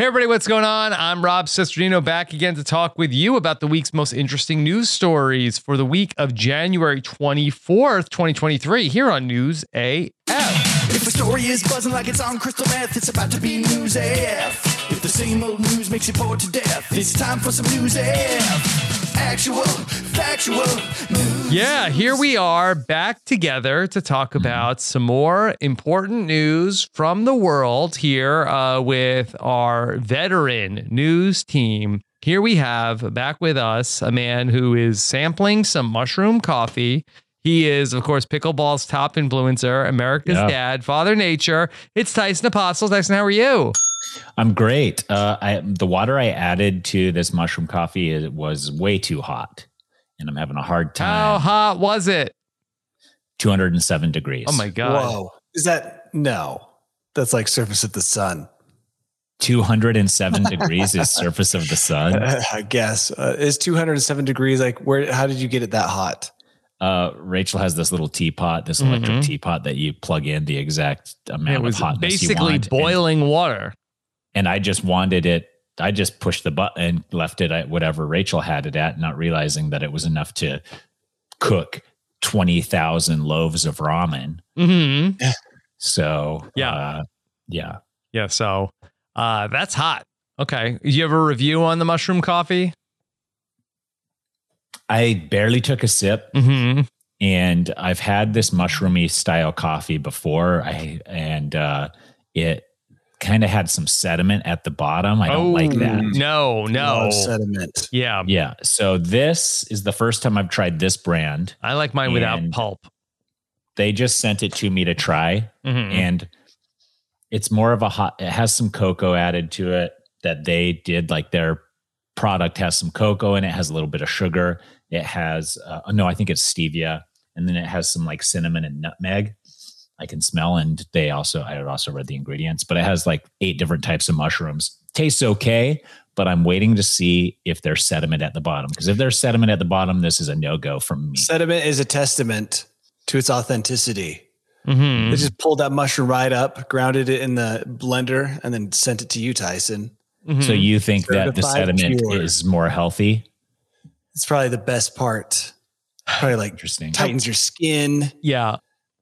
Hey, everybody, what's going on? I'm Rob Cesternino back again to talk with you about the week's most interesting news stories for the week of January 24th, 2023, here on News AF. If the story is buzzing like it's on crystal meth, it's about to be news AF. If the same old news makes you bored to death, it's time for some news AF. Actual, factual news. Yeah, here we are back together to talk about some more important news from the world here uh, with our veteran news team. Here we have back with us a man who is sampling some mushroom coffee. He is, of course, pickleball's top influencer, America's Yeah. dad, Father Nature. It's Tyson Apostol. Tyson, how are you? I'm great. Uh, I, the water I added to this mushroom coffee is, was way too hot, and I'm having a hard time. How hot was it? 207 degrees. Oh my God. Whoa. Is that no? That's like surface of the sun. 207 degrees is surface of the sun. I guess. Uh, is 207 degrees like where how did you get it that hot? Uh, Rachel has this little teapot, this electric Mhm. teapot that you plug in the exact amount It was of hotness you basically want. boiling water. And, and I just wanted it. I just pushed the button and left it at whatever Rachel had it at, not realizing that it was enough to cook 20,000 loaves of ramen. hmm So Yeah. uh, yeah. Yeah, so uh, that's hot. Okay. Do you have a review on the mushroom coffee? I barely took a sip, Mm-hmm. and I've had this mushroomy style coffee before. I and uh, it kind of had some sediment at the bottom. I don't like that. Oh, No, no. Sediment. Yeah. Yeah. So this is the first time I've tried this brand. I like mine without pulp. They just sent it to me to try, Mhm. and it's more of a hot. It has some cocoa added to it that they did. Like their product has some cocoa in it. Has a little bit of sugar. It has uh, no, I think it's stevia, and then it has some like cinnamon and nutmeg. I can smell, and they also I had also read the ingredients, but it has like eight different types of mushrooms. Tastes okay, but I'm waiting to see if there's sediment at the bottom. Because if there's sediment at the bottom, this is a no go from me. Sediment is a testament to its authenticity. Mhm. They just pulled that mushroom right up, grounded it in the blender, and then sent it to you, Tyson. Mhm. So you think that the sediment pure. is more healthy? It's probably the best part. Probably like Interesting. tightens your skin. yeah.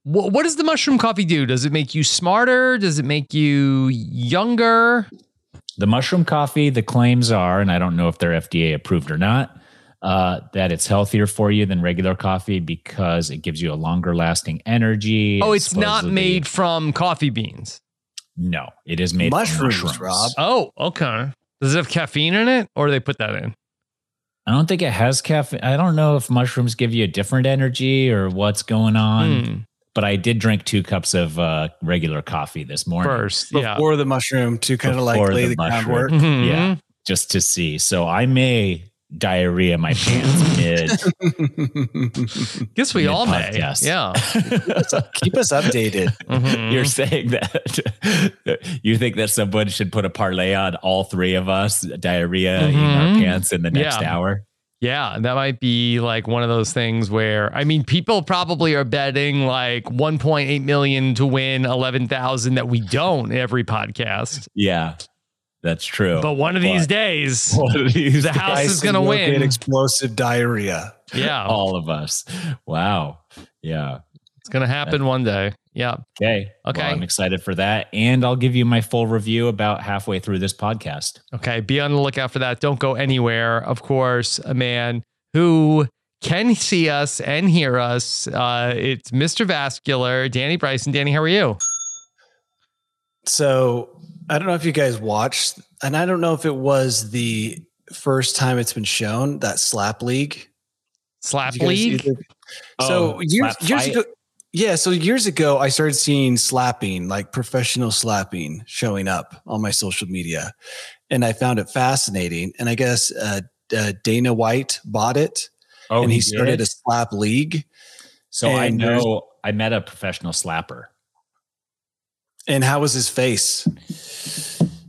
What, what does the mushroom coffee do? Does it make you smarter? Does it make you younger? The mushroom coffee, the claims are, and I don't know if they're FDA approved or not, uh, that it's healthier for you than regular coffee because it gives you a longer lasting energy. Oh, it's not made from coffee beans. No, it is made Mushrooms, from mushrooms. Rob. Oh, okay. Does it have caffeine in it or they put that in? I don't think it has caffeine. I don't know if mushrooms give you a different energy or what's going on. Hmm. But I did drink two cups of uh, regular coffee this morning. First. Yeah. Before the mushroom to kind of like lay the the, mushroom. groundwork. Mhm. Yeah. just to see. So I may diarrhea my pants mid. Guess we all may. Mid-podcast. Yeah. Keep us updated. Mhm. You're saying that you think that someone should put a parlay on all three of us diarrhea in our Mhm. pants in the next Yeah. hour? Yeah, that might be like one of those things where I mean, people probably are betting like 1.8 million to win 11,000 that we don't every podcast. Yeah, that's true. But one of these But days, of these the house is going to win. explosive diarrhea. Yeah, all of us. Wow. Yeah. it's going to happen one day. Yeah. Okay. Okay. Well, I'm excited for that. And I'll give you my full review about halfway through this podcast. Okay. Be on the lookout for that. Don't go anywhere. Of course, a man who can see us and hear us. Uh, it's Mr. Vascular, Danny Bryson. Danny, how are you? So I don't know if you guys watched, and I don't know if it was the first time it's been shown that slap league. Slap Did you guys League? either- So Oh, years, slap years fight? ago, yeah. So years ago, I started seeing slapping, like professional slapping, showing up on my social media, and I found it fascinating. And I guess uh, uh, Dana White bought it, Oh, and he, did? started a slap league. So I and know I met a professional slapper. And how was his face?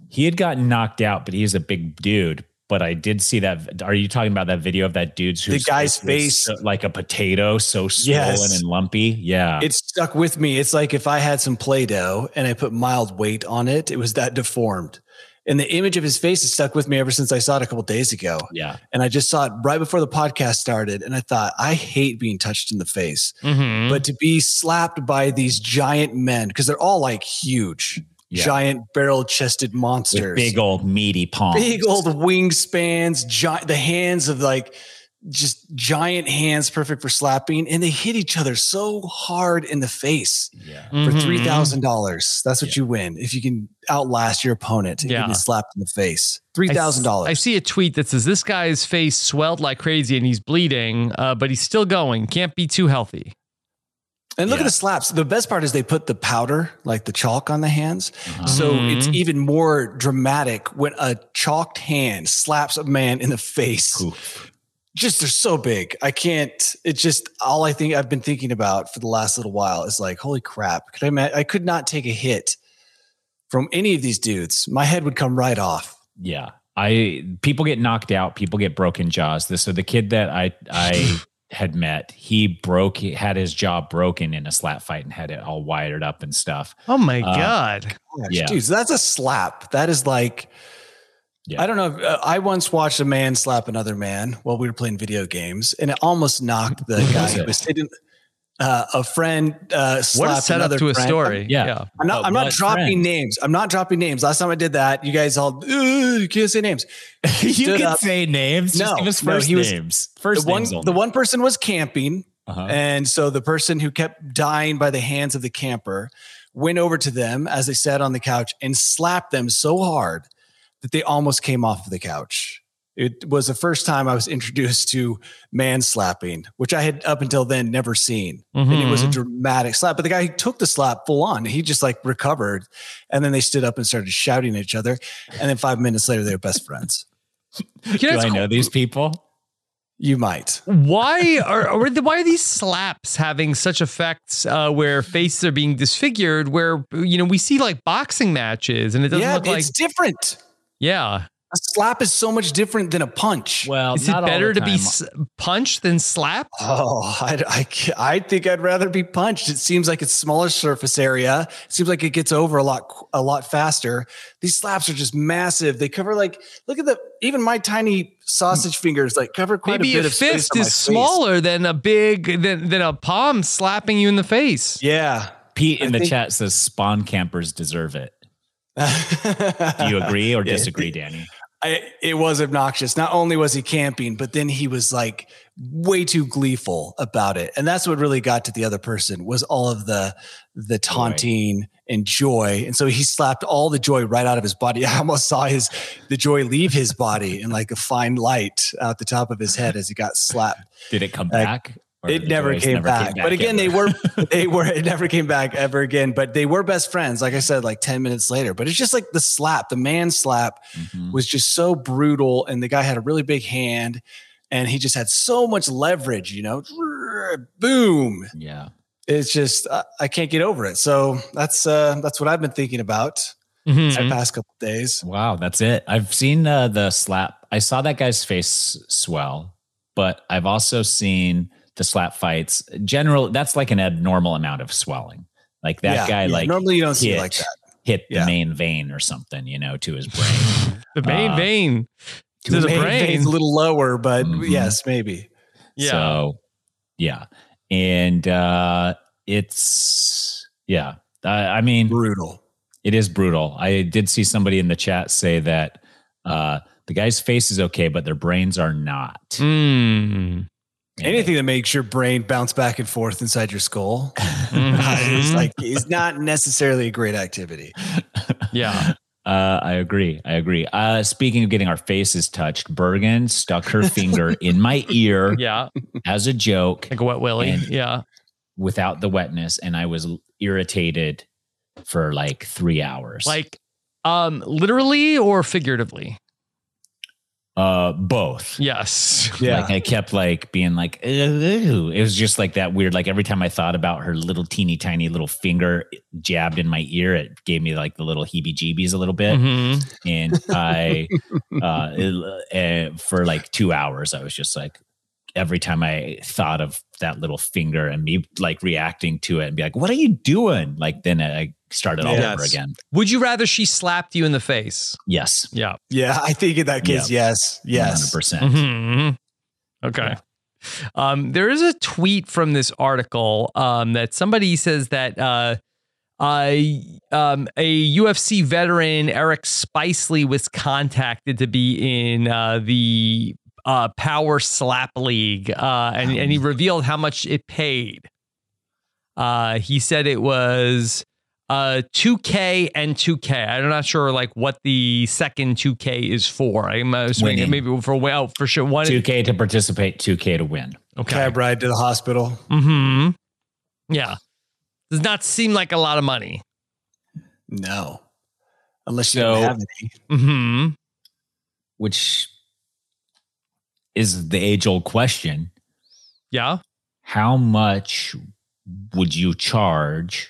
He had gotten knocked out, but he's a big dude. But I did see that. Are you talking about that video of that dude's The guy's face- so- like a potato, so swollen Yes. and lumpy? Yeah, It stuck with me. It's like if I had some Play Doh and I put mild weight on it, it was that deformed. And the image of his face has stuck with me ever since I saw it a couple days ago. yeah. And I just saw it right before the podcast started. And I thought, I hate being touched in the face. Mhm. But to be slapped by these giant men, because they're all like huge, Yeah. giant barrel chested monsters, with big old meaty palms. big old wingspans, giant, the hands of like just giant hands, perfect for slapping. And they hit each other so hard in the face Yeah. for Mhm. $3,000. That's what you win if you can outlast your opponent and Yeah. get slapped in the face. $3,000. I see a tweet that says this guy's face swelled like crazy and he's bleeding, uh, but he's still going. Can't be too healthy. And look Yeah. at the slaps. The best part is they put the powder, like the chalk on the hands. Uh-huh. So it's even more dramatic when a chalked hand slaps a man in the face. Just they're so big. I can't. It's just all I think I've been thinking about for the last little while is like, holy crap! Could I? I could not take a hit from any of these dudes. My head would come right off. Yeah. I people get knocked out, people get broken jaws. This so the kid that I I had met, he broke he had his jaw broken in a slap fight and had it all wired up and stuff. Oh my Uh, God. Gosh, Yeah. dude, so that's a slap. That is like. Yeah. I don't know. if- Uh, I once watched a man slap another man while we were playing video games, and it almost knocked the Who guy was who it? was sitting. Uh, a friend uh, What a slapped setup another to a friend. story. Yeah. I'm not. Oh, I'm not dropping friend? names. I'm not dropping names. Last time I did that, you guys all you can't say names. you can up. say names. Just No, give us no, first he was- names. First the one, names only. the one person was camping, Uh-huh. and so the person who kept dying by the hands of the camper went over to them as they sat on the couch and slapped them so hard that they almost came off of the couch. It was the first time I was introduced to man slapping, which I had up until then never seen. And it was a Mhm. dramatic slap. But the guy who took the slap full on, he just like recovered. And then they stood up and started shouting at each other. And then five minutes later, they were best friends. Can Do ask- I know these people? You might. why are, are the- why are these slaps having such effects uh, where faces are being disfigured? Where you know we see like boxing matches and it doesn't yeah, look like it's different. yeah. A slap is so much different than a punch. Well, Is it not all better the to be s- punched than slapped? Oh, I, I, I think I'd rather be punched. It seems like it's smaller surface area. It seems like it gets over a lot, a lot faster. These slaps are just massive. They cover like, look at the, even my tiny sausage hmm. fingers like cover quite Maybe a bit a of space fist on my is face. smaller than a big than than a palm slapping you in the face. Yeah. Pete in I the think- chat says spawn campers deserve it. Do you agree or Yeah. disagree, Danny? I, it was obnoxious. Not only was he camping, but then he was like way too gleeful about it, and that's what really got to the other person was all of the the taunting and joy. And so he slapped all the joy right out of his body. I almost saw his the joy leave his body in like a fine light out the top of his head as he got slapped. Did it come Uh, back? It the never joys came, back. But again, they were they were it never came back ever again. But they were best friends, like I said, like 10 minutes later. But it's just like the slap, the man slap Mhm. was just so brutal. And the guy had a really big hand and he just had so much leverage, you know. Boom. Yeah. It's just I, I can't get over it. So that's uh that's what I've been thinking about the past couple days. Wow, that's it. I've seen uh, the slap. I saw that guy's face swell, but I've also seen the slap fights. General, that's like an abnormal amount of swelling. Like that Yeah, guy, yeah. like normally you don't see it like that. hit Yeah. the main vein or something, you know, to his brain. The main Uh, vein to the Main brain. vein's a little lower, but Mhm. yes, maybe. Yeah. So, yeah, and uh, it's yeah. I, I mean, Brutal. it is brutal. I did see somebody in the chat say that uh, the guy's face is okay, but their brains are not. Mm. And Anything that makes your brain bounce back and forth inside your skull Mhm. is like is not necessarily a great activity. yeah. Uh, I agree. I agree. Uh, speaking of getting our faces touched, Bergen stuck her finger in my ear Yeah. as a joke Like a wet willy. Yeah. without the wetness, and I was irritated for like three hours. Like Um, literally or figuratively? Uh, both. Yes. Yeah. Like I kept like being like, Ew. it was just like that weird. Like every time I thought about her little teeny tiny little finger jabbed in my ear, it gave me like the little heebie jeebies a little bit. Mhm. And I, uh, it- uh, for like two hours, I was just like, every time I thought of that little finger and me like reacting to it and be like, what are you doing? Like then I started all Yes. over again. Would you rather she slapped you in the face? Yes. Yeah. Yeah, I think in that case, yes, yes. 100%. Mhm. Okay. Um, there is a tweet from this article um, that somebody says that uh, uh, um, a UFC veteran, Eric Spicely, was contacted to be in uh, the uh, Power Slap League, uh, and, and he revealed how much it paid. Uh, he said it was uh 2k and 2k i'm not sure like what the second 2k is for i'm assuming Winning. maybe for well for sure one 2K to participate, 2K to win. okay Cab ride to the hospital. mm-hmm yeah does not seem like a lot of money No, unless you So- don't have any. mm-hmm which is the age old question. yeah How much would you charge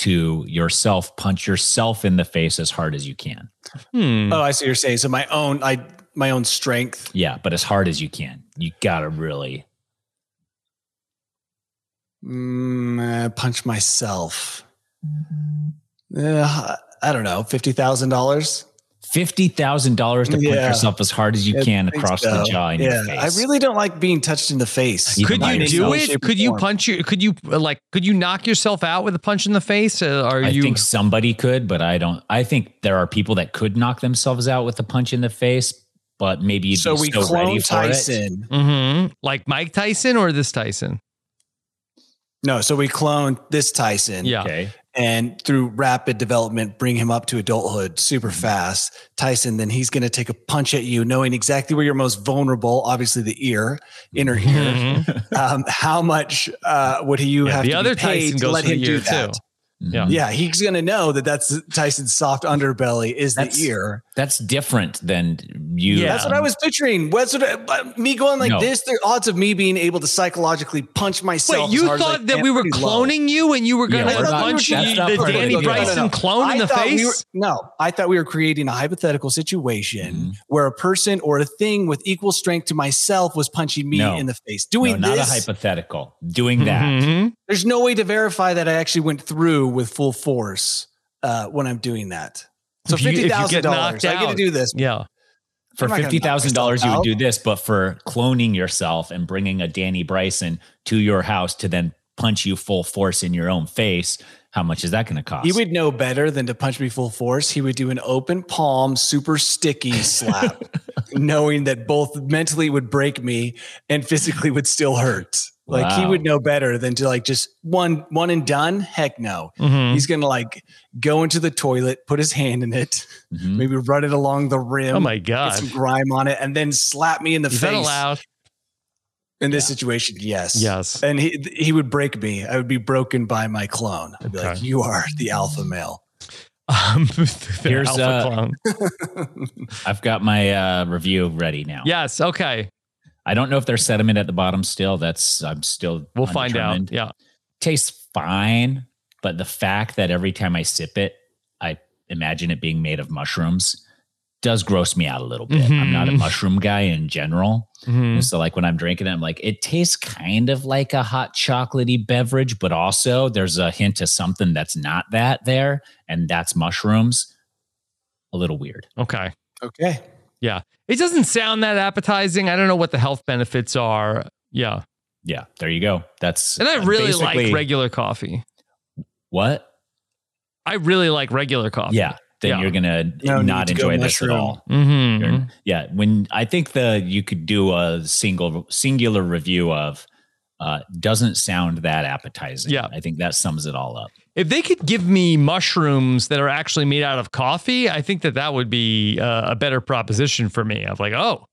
to yourself punch yourself in the face as hard as you can? hmm. Oh, I see what you're saying. So my own, I my own strength. Yeah, but as hard as you can. You gotta really Mm, uh, punch myself. Uh, I don't know, fifty thousand dollars. Fifty thousand dollars to punch yourself as hard as you I can think across the jaw in yeah, your face. I really don't like being touched in the face. Even could you do it could you punch you could you like could you knock yourself out with a punch in the face uh, are I you think somebody could, but I don't. I think there are people that could knock themselves out with a punch in the face, but maybe you'd So be we so ready clone for it. Tyson. Mhm. like mike tyson or this tyson No, so we clone this Tyson. yeah Okay. And through rapid development bring him up to adulthood super Mm-hmm. fast tyson then he's going to take a punch at you knowing exactly where you're most vulnerable obviously the ear inner ear Mhm. um, how much uh, would he you Yeah, have the to other Tyson to goes let him do that too. Yeah. yeah he's going to know that that's tyson's soft underbelly is That's- the ear That's different than you. Yeah. that's what i was picturing what's what I, me going like No. this the odds of me being able to psychologically punch myself Wait, as you hard as I thought that we were pretty low. cloning you and you were going Yeah, to we're punch that's you, the Danny it. No, no, no, Bryson no. clone in the thought we face? were- no, I thought we were creating a hypothetical situation Mhm. where a person or a thing with equal strength to myself was punching me No. in the face. No, Doing not this, a hypothetical. Doing that. Mhm. there's no way to verify that I actually went through with full force uh, when I'm doing that. So If you- fifty get thousand dollars, I get to do this. Yeah. For I'm fifty thousand dollars, you would do this, but for cloning yourself and bringing a Danny Bryson to your house to then punch you full force in your own face, how much is that going to cost? He would know better than to punch me full force. He would do an open palm, super sticky slap, knowing that both mentally would break me and physically would still hurt. Like he would know better than to like just one one and done. Heck no. Mhm. He's gonna like go into the toilet, put his hand in it, Mhm. maybe run it along the rim. Oh my Get God. some grime on it, and then slap me in the Is face. that allowed? In this situation, yes. Yes. And he he would break me. I would be broken by my clone. I'd be like, "You are the alpha male." Um, Here's, alpha uh, clone. I've got my uh, review ready now. Yes. Okay. I don't know if there's sediment at the bottom still. That's I'm still We'll find out. Yeah. Tastes fine, but the fact that every time I sip it, I imagine it being made of mushrooms does gross me out a little bit. I'm not a Mhm. mushroom guy in general. Mhm. So like when I'm drinking it, I'm like, it tastes kind of like a hot chocolatey beverage, but also there's a hint of something that's not that there, and that's mushrooms. A little weird. Okay. Okay. It doesn't sound that appetizing. I don't know what the health benefits are. Yeah. Yeah, there you go. That's And I really like regular coffee. what? I really like regular coffee. Yeah, then Yeah. you're gonna No not need to go enjoy this at mushroom. all. hmm Yeah, when I think the you could do a single singular review of uh, doesn't sound that appetizing. Yeah. I think that sums it all up. If they could give me mushrooms that are actually made out of coffee, I think that that would be uh, a better proposition for me. Of like, oh,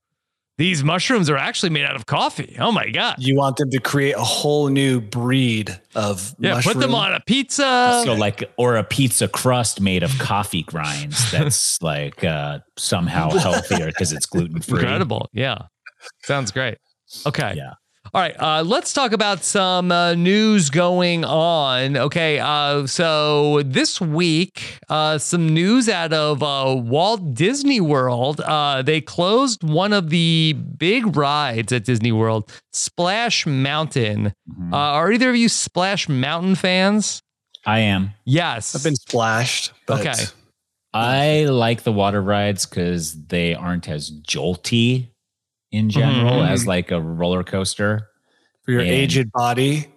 these mushrooms are actually made out of coffee. Oh my god! You want them to create a whole new breed of Yeah, mushroom. put them on a pizza. so like or a pizza crust made of coffee grinds that's like uh somehow healthier because it's gluten free. Incredible. Yeah. Sounds great. Okay. Yeah. All right. Uh, let's talk about some uh, news going on. Okay. Uh, so this week, uh, some news out of uh, Walt Disney World. Uh, they closed one of the big rides at Disney World, Splash Mountain. Mhm. Uh, are either of you Splash Mountain fans? I am. Yes. I've been splashed. But Okay. I like the water rides because they aren't as jolty in general Mhm. as like a roller coaster. For your And- aged body,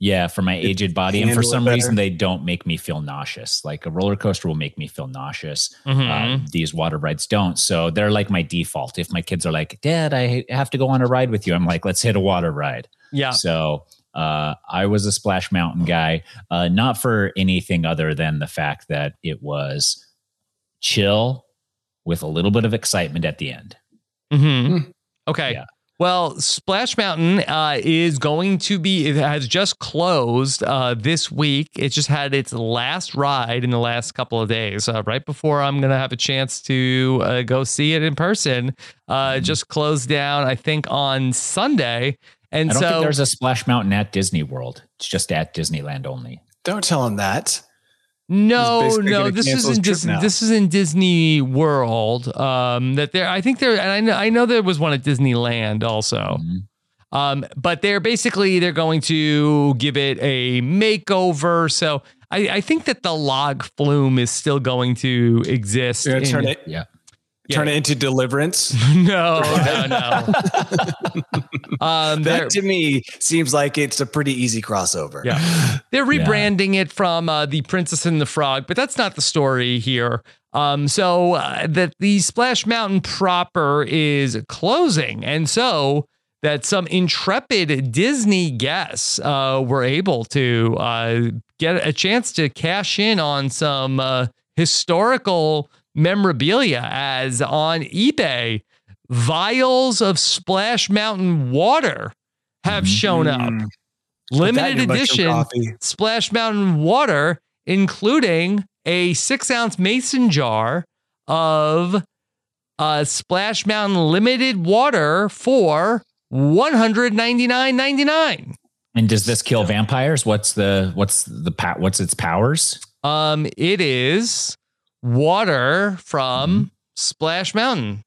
Yeah, for my aged body. And for some better. reason, they don't make me feel nauseous. Like a roller coaster will make me feel nauseous. Mhm. Uh, these water rides don't. So they're like my default. If my kids are like, Dad, I have to go on a ride with you, I'm like, let's hit a water ride. yeah. So uh, I was a Splash Mountain guy, uh, not for anything other than the fact that it was chill with a little bit of excitement at the end. hmm Okay. Yeah. Well, Splash Mountain uh, is going to be, it has just closed uh, this week. It just had its last ride in the last couple of days, uh, right before I'm going to have a chance to uh, go see it in person. Uh, it just closed down, I think, on Sunday. And I don't so, think there's a Splash Mountain at Disney World. It's just at Disneyland only. don't tell him that. No, no, this is cancel his in Disney. This is in Disney World. Um, that there, I think there, and I know, I know there was one at Disneyland also. Mhm. Um, but they're basically they're going to give it a makeover. So I, I think that the log flume is still going to exist. You're in- it, Yeah. turn it into deliverance. no, no, no. um, that to me seems like it's a pretty easy crossover. Yeah. They're rebranding it from uh, the Princess and the Frog, but that's not the story here. Um, so uh, that the Splash Mountain proper is closing, and so that some intrepid Disney guests uh, were able to uh, get a chance to cash in on some uh, historical memorabilia, as on eBay, vials of Splash Mountain water have Mhm. shown up Mm. Put that in limited edition. Splash Mountain water, including a six ounce mason jar of uh, Splash Mountain limited water for one hundred ninety nine ninety nine. And does this kill vampires? What's the what's the pa- what's its powers? Um, it is water from Mm-hmm. Splash Mountain.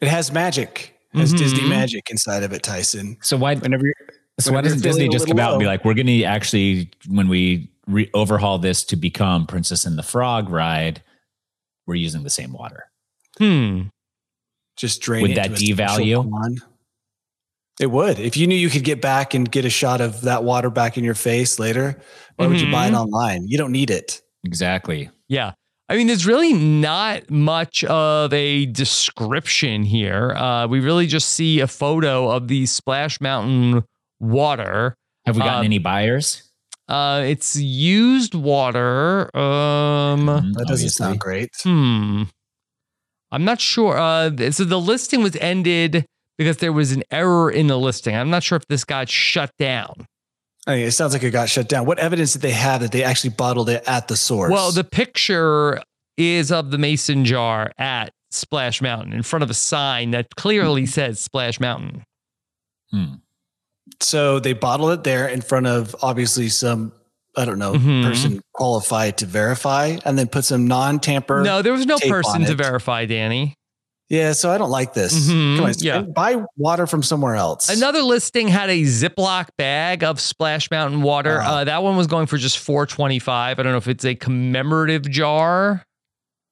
It has magic. It has Mhm. Disney magic inside of it, Tyson. So why Whenever you're, so why whenever you're doesn't Disney just come little out and be like, we're going to actually when we re- overhaul this to become Princess and the Frog ride, we're using the same water. Hmm. just drain Would it that into a special devalue? It would. If you knew you could get back and get a shot of that water back in your face later, why would you buy it Mhm. online? You don't need it. Exactly. Yeah. I mean, there's really not much of a description here. Uh, we really just see a photo of the Splash Mountain water. Have we gotten Um, any buyers? Uh, it's used water. Um, Mhm, That doesn't obviously. sound great. hmm. I'm not sure. Uh, so the listing was ended because there was an error in the listing. I'm not sure if this got shut down. I mean, it sounds like it got shut down. What evidence did they have that they actually bottled it at the source? Well, the picture is of the mason jar at Splash Mountain in front of a sign that clearly says Splash Mountain. Hmm. so they bottled it there in front of obviously some I don't know Mhm. person qualified to verify, and then put some non-tamper. No, there was no person to verify, Danny. Yeah, so I don't like this. Mhm, Come on, yeah. buy water from somewhere else. Another listing had a Ziploc bag of Splash Mountain water. Uh, that one was going for just four twenty five. I don't know if it's a commemorative jar.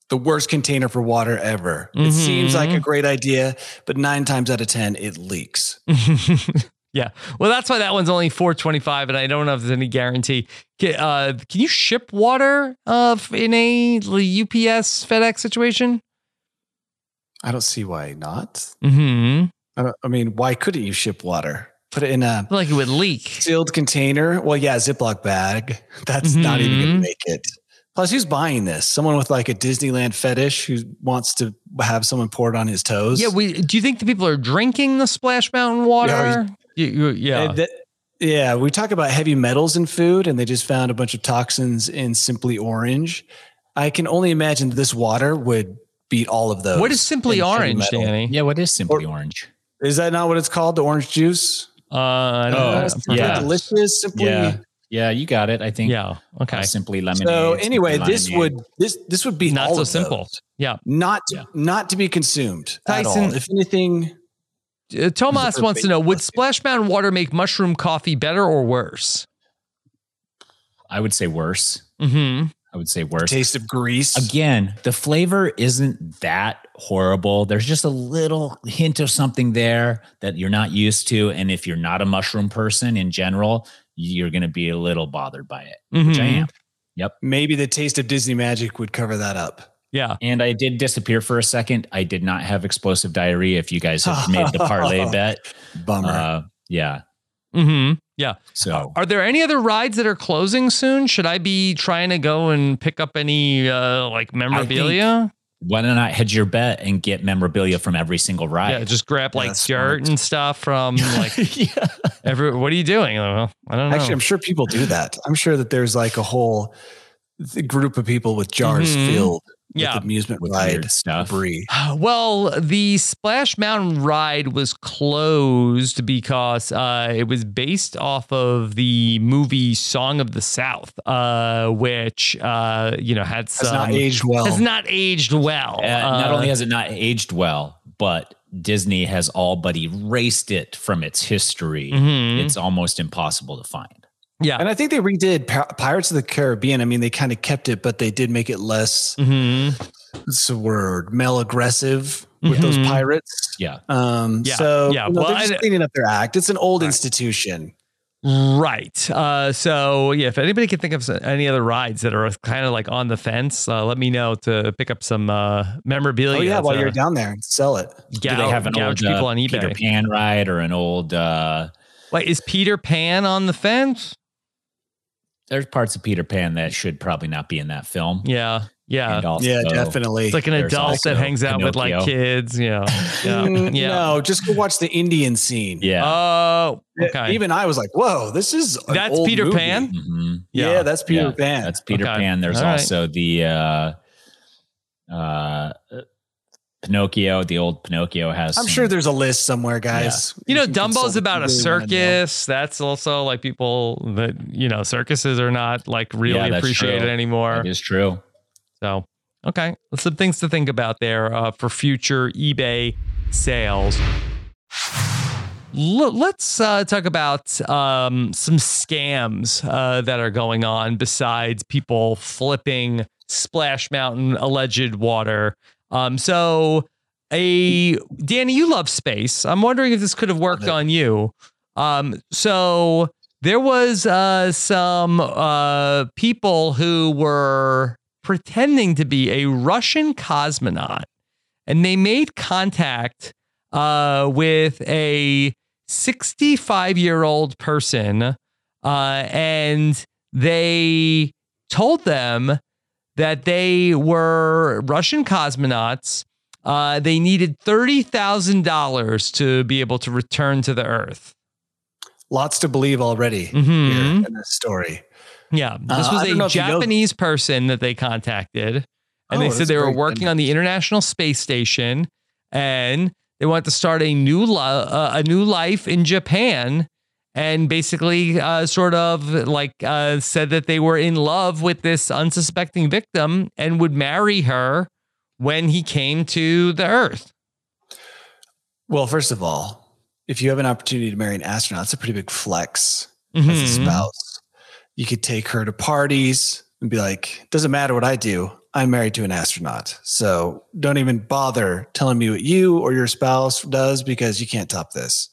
the worst container for water ever. It seems like a Mhm. great idea, but nine times out of ten, it leaks. yeah, well, that's why that one's only four twenty five, and I don't know if there's any guarantee. Can, uh, can you ship water uh, in a UPS FedEx situation? I don't see why not. Hmm. I, don't, I mean, why couldn't you ship water? Put it in a Like it would leak. sealed container. Well, yeah, Ziploc bag. That's not even going Mhm. to make it. Plus, who's buying this? Someone with like a Disneyland fetish who wants to have someone pour it on his toes. Yeah, we do you think the people are drinking the Splash Mountain water? You- you- yeah. That- yeah, we talk about heavy metals in food, and they just found a bunch of toxins in Simply Orange. I can only imagine this water would beat all of those. what is simply orange, metal. Danny? Yeah, what is simply orange? Is that not what it's called? The orange juice? Uh, I don't Oh, know. Yeah. delicious. Simply. Yeah. Yeah, you got it. I think. Yeah. Okay. Uh, simply lemonade. So anyway, this lemonade. would this this would be Not all so of simple. those. Yeah. Not Yeah. not to be consumed at Tyson- all. If anything, Uh, Tomas wants to know: Would faceless. Splash Mountain water make mushroom coffee better or worse? I would say worse. Mm-hmm. I would say worse. taste of grease. Again, the flavor isn't that horrible. There's just a little hint of something there that you're not used to. And if you're not a mushroom person in general, you're going to be a little bothered by it, which I Mhm. am. Maybe the taste of Disney magic would cover that up. Yeah. And I did disappear for a second. I did not have explosive diarrhea. If you guys have made the parlay bet, Bummer. uh, yeah. Mm-hmm. Yeah. So Are there any other rides that are closing soon? Should I be trying to go and pick up any uh like memorabilia? why don't I hedge your bet and get memorabilia from every single ride? Yeah, just grab like that's dirt smart. and stuff from like yeah. every. What are you doing? I don't know. Actually, I'm sure people do that. I'm sure that there's like a whole group of people with jars Mhm. filled Yeah. with amusement With ride stuff. debris. Well, the Splash Mountain ride was closed because uh, it was based off of the movie Song of the South, uh, which uh, you know had Has some not aged well. has not aged well. Uh, not Uh, only has it not aged well, but Disney has all but erased it from its history. Mhm. It's almost impossible to find. Yeah. and I think they redid Pirates of the Caribbean. I mean, they kind of kept it, but they did make it less. Mhm. What's the word? Male aggressive with those Mhm. pirates. Yeah. Um, Yeah, so yeah. you know, Well, they're just I- cleaning up their act. It's an old institution. Right. Uh, so yeah, if anybody can think of any other rides that are kind of like on the fence, uh, let me know to pick up some uh, memorabilia. Oh yeah, while to you're down there, and sell it. Do they have an gouge old people uh, on eBay. Peter Pan ride or an old? Uh, Wait, is Peter Pan on the fence? There's parts of Peter Pan that should probably not be in that film. Yeah. Yeah. Also, yeah, definitely. It's like an There's adult that hangs out with like kids. Yeah. Yeah. Mm, yeah. No, just go watch the Indian scene. yeah. Oh, okay. Even I was like, "Whoa, this is an That's old Peter movie. Pan? Mhm. Yeah, that's Peter Yeah, Pan. That's Peter Okay. Pan. There's All right. also the uh, uh, Pinocchio. The old Pinocchio has. I'm some- sure there's a list somewhere, guys. You know, can Dumbo's about a really wanna know. circus. That's also like people that, you know, circuses are not like really Yeah, appreciated true. anymore. That is true. So, okay, some things to think about there uh, for future eBay sales. L- let's uh, talk about um, some scams uh, that are going on besides people flipping Splash Mountain alleged water. Um, so, a Danny, you love space. I'm wondering if this could have worked on you. Um, so there was uh, some uh, people who were pretending to be a Russian cosmonaut, and they made contact uh, with a 65 year old person, uh, and they told them that they were Russian cosmonauts. Uh, they needed thirty thousand dollars to be able to return to the Earth. Lots to believe already Mhm. here in this story. Yeah, this Uh, was a if you know- Japanese person that they contacted, and Oh, they said they were working on the International Space Station, and they wanted to start a new li- uh, a new life in Japan, and basically, uh, sort of like uh, said that they were in love with this unsuspecting victim and would marry her when he came to the Earth. Well, first of all, if you have an opportunity to marry an astronaut, it's a pretty big flex as Mhm. a spouse. You could take her to parties and be like, doesn't matter what I do, I'm married to an astronaut. So don't even bother telling me what you or your spouse does because you can't top this.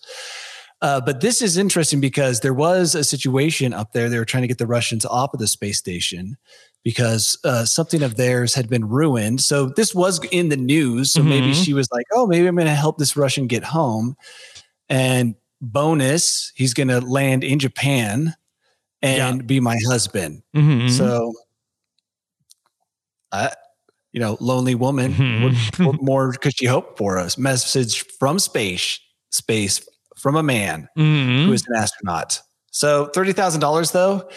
Uh, but this is interesting because there was a situation up there. They were trying to get the Russians off of the space station because uh, something of theirs had been ruined. So this was in the news. So maybe Mhm. she was like, oh, maybe I'm going to help this Russian get home. And bonus, he's going to land in Japan and be my husband. Mhm. So, I, you know, lonely woman. Mhm. what, what more could she hope for? A message from space, space from a man Mhm. who is an astronaut. So thirty thousand dollars, though,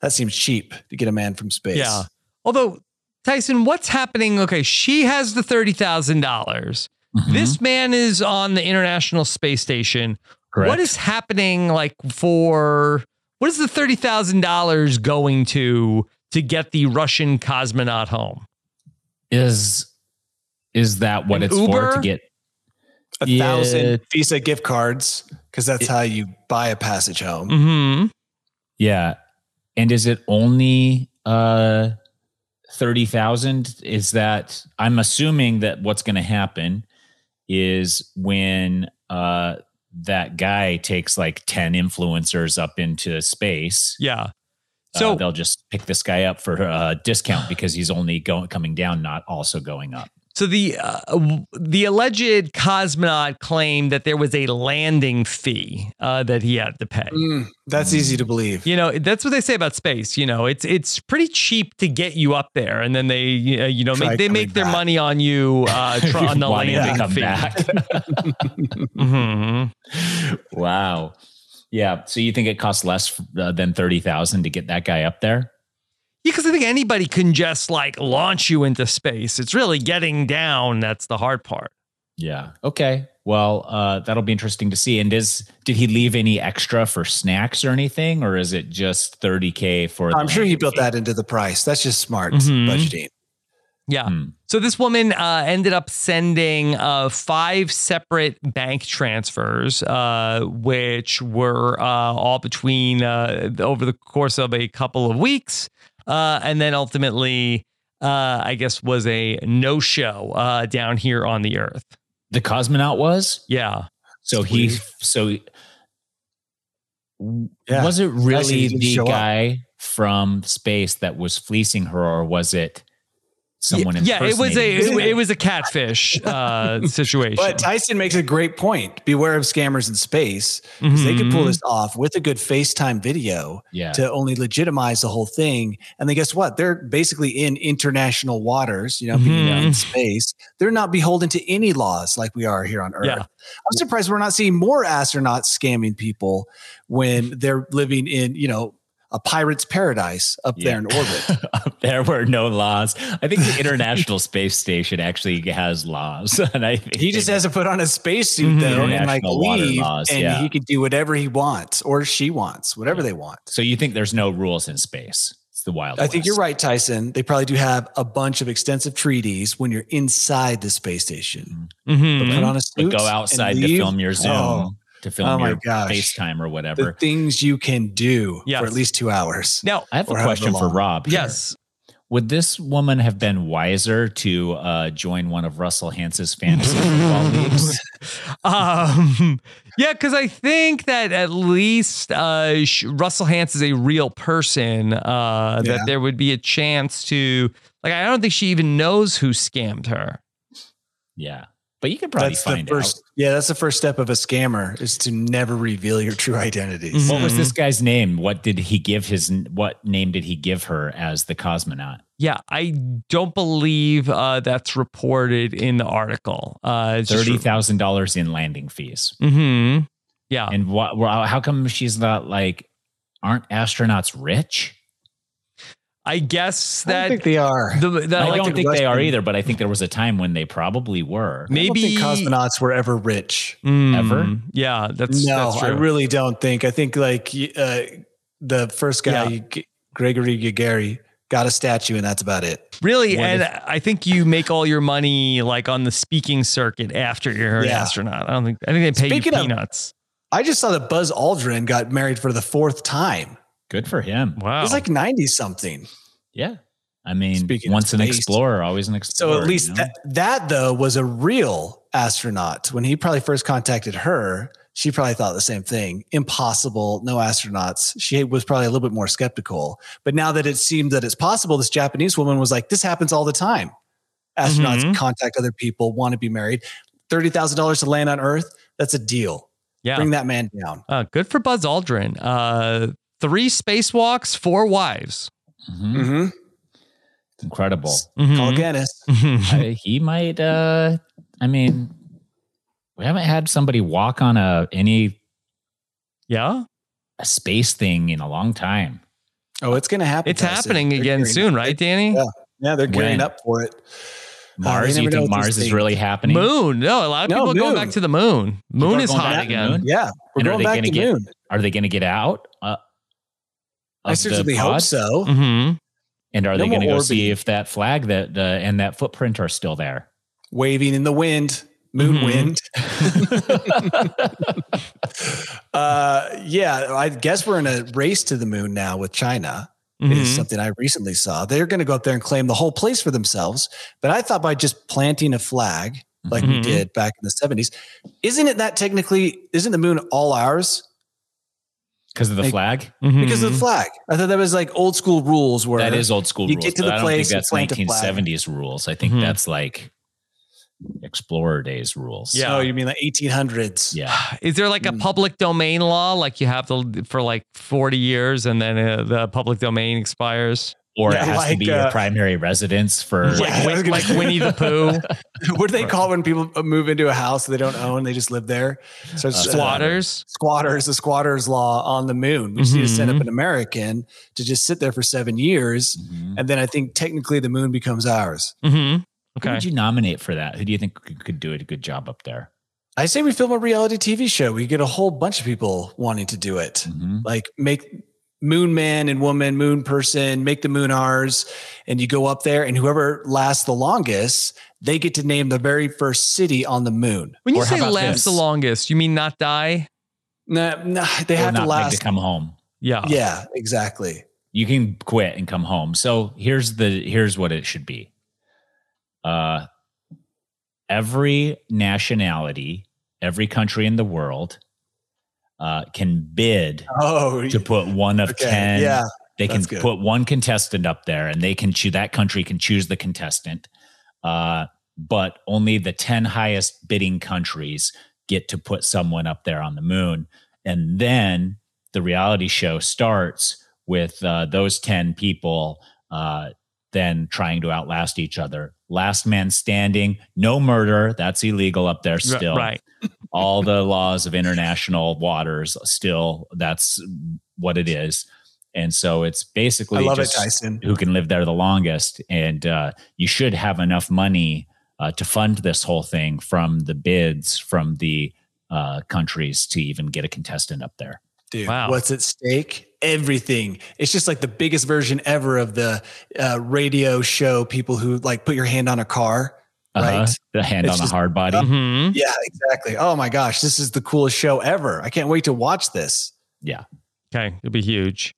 that seems cheap to get a man from space. Yeah. Although, Tyson, what's happening? Okay, she has the $30,000. dollars Mhm. This man is on the International Space Station. Correct. What is happening like for what is the $30,000 going to to get the Russian cosmonaut home? is is that what An it's Uber? for to get a Yeah. thousand Visa gift cards because that's how you buy a passage home. Mhm. Yeah. And is it only uh 30,000 is that I'm assuming that what's going to happen is when uh that guy takes like 10 influencers up into space. Yeah. So So they'll just pick this guy up for a discount because he's only going coming down, not also going up. So the uh, the alleged cosmonaut claimed that there was a landing fee uh, that he had to pay. Mm, that's easy to believe. You know, that's what they say about space. You know, it's it's pretty cheap to get you up there, and then they uh, you know Try make, they coming make their back. money on you uh, tr- on the to landing come fee. back. Mhm. wow. Yeah. So you think it costs less uh, than 30,000 to get that guy up there? Yeah, because I think anybody can just like launch you into space. It's really getting down that's the hard part. Yeah. Okay. Well, uh, that'll be interesting to see. And is did he leave any extra for snacks or anything, or is it just 30k for? I'm sure he built fee? that into the price. That's just smart Mhm. budgeting. Yeah. Hmm. So this woman uh, ended up sending uh, five separate bank transfers, uh, which were uh, all between uh, over the course of a couple of weeks, uh, and then ultimately, uh, I guess, was a no show uh, down here on the Earth. The cosmonaut was Yeah. so That's he so Yeah. was it Nice that he really the show up. guy from space that was fleecing her, or was it someone? yeah, it was a it, it was a catfish uh, situation. But Tyson makes a great point. Beware of scammers in space because they could pull Mhm. this off with a good FaceTime video yeah. to only legitimize the whole thing. And then guess what? They're basically in international waters, you know, being Mhm. in space. They're not beholden to any laws like we are here on Earth. Yeah. I'm surprised we're not seeing more astronauts scamming people when they're living in, you know, a pirate's paradise up there in orbit. there were no laws. I think the International Space Station actually has laws, and I think He just has to put on a spacesuit Mhm. though and like leave, laws, and yeah. he can do whatever he wants or she wants, whatever they want. So you think there's no rules in space? It's the wild. I think you're right, Tyson. They probably do have a bunch of extensive treaties when you're inside the space station. Mhm. Put on a But suit, go and outside to film your Zoom, Oh, to film Oh my your gosh. FaceTime or whatever. the whatever. things you can do Yes. for at least two hours. Now, I have a question for long. Rob. here. yes, Would this woman have been wiser to uh, join one of Russell Hantz's fantasy football leagues? Um, yeah, because I think that at least uh, sh- Russell Hance is a real person. Uh, Yeah. That there would be a chance to, like, I don't think she even knows who scammed her. Yeah. But you could probably that's the find first. out. Yeah, that's the first step of a scammer is to never reveal your true identities. Mhm. What was this guy's name? What did he give his what name did he give her as the cosmonaut? Yeah, I don't believe uh, that's reported in the article. Uh, it's Thirty thousand dollars in landing fees. Mhm. Yeah. And what? Well, how come she's not like? Aren't astronauts rich? I guess I don't that think they are. the, the, I don't the think they are either, but I think there was a time when they probably were. I don't maybe think cosmonauts were ever rich. Mm, Ever? Yeah, that's no, that's I really don't think. I think like uh, the first guy, G- Gregory Gagari, got a statue, and that's about it. Really, What and if- I think you make all your money like on the speaking circuit after you're an astronaut. I don't think I think they pay Speaking you of- peanuts. I just saw that Buzz Aldrin got married for the fourth time. Good for him. wow. He's like ninety something. Yeah. I mean, Speaking once an explorer, always an explorer. So at least you know? that, that though was a real astronaut. When he probably first contacted her, she probably thought the same thing. Impossible, no astronauts. She was probably a little bit more skeptical. But now that it seemed that it's possible, this Japanese woman was like, "This happens all the time. Astronauts Mhm. contact other people, want to be married. Thirty thousand dollars to land on Earth. That's a deal. yeah. Bring that man down." Uh, good for Buzz Aldrin. Uh, three spacewalks, four wives. Mhm. Mm-hmm. incredible. Call Mhm. Guinness. I- he might. uh I mean, we haven't had somebody walk on a any yeah, a space thing in a long time. Oh, it's going to happen. it's happening They're again gearing- soon, right, Danny? Yeah. Yeah, they're gearing up for it. Mars, never you think Mars is things. really happening? Moon. No, a lot of No, people are going back to the moon. Moon is hot back again. moon? Yeah, we're And are going they back gonna to get- moon. Are they going to get out? I certainly hope so. hmm And are No they going to go see if that flag that uh, and that footprint are still there? Waving in the wind, moon Mhm. wind. uh, yeah, I guess we're in a race to the moon now with China. Is Mhm. something I recently saw. They're going to go up there and claim the whole place for themselves. But I thought by just planting a flag like we Mhm. did back in the 70s, isn't it that technically, isn't the moon all ours? Because of the Like- flag? Because Mhm. of the flag. I thought that was like old school rules where That is old school you rules. get to the I don't think place, that's plant a flag. 1970s rules. I think Mhm. that's like Explorer days rules. Yeah. Oh, you mean like 1800s? Yeah. Is there like a Mm. public domain law, like you have to for like forty years, and then uh, the public domain expires? Or Yeah, it has to be your uh, primary residence for Yeah, Like, I was Win- gonna like Winnie the Pooh, what do they call when people move into a house they don't own? They just live there. So it's, uh, squatters. squatters, the squatters law on the moon. We just need to send up an American to just sit there for seven years. Mhm. And then I think technically the moon becomes ours. hmm Who would you nominate for that? Who do you think could, could do a good job up there? I say we film a reality TV show. We get a whole bunch of people wanting to do it. Mhm. Like make moon man and woman, moon person, make the moon ours. And you go up there and whoever lasts the longest, they get to name the very first city on the moon. When you Or say about last this? the longest, you mean not die? Nah, nah, they Or have not to big last. to come home. Yeah. yeah, exactly. You can quit and come home. So here's the here's what it should be. Uh every nationality, every country in the world uh, can bid Oh, to put one of okay. 10 Yeah. they can good. put one contestant up there and they can choose that country can choose the contestant uh, but only the 10 highest bidding countries get to put someone up there on the moon and then the reality show starts with uh, those 10 people uh, then trying to outlast each other last man standing no murder that's illegal up there R- still Right. All the laws of international waters still that's what it is and so it's basically I love just it, Tyson. who can live there the longest and uh, you should have enough money uh, to fund this whole thing from the bids from the uh, countries to even get a contestant up there Dude, Wow. what's at stake? Everything. It's just like the biggest version ever of the uh, radio show people who like put your hand on a car. Uh-huh. Right. the hand It's on a just- hard body hmm Yeah, exactly. Oh my gosh, this is the coolest show ever. I can't wait to watch this. yeah Okay, it'll be huge.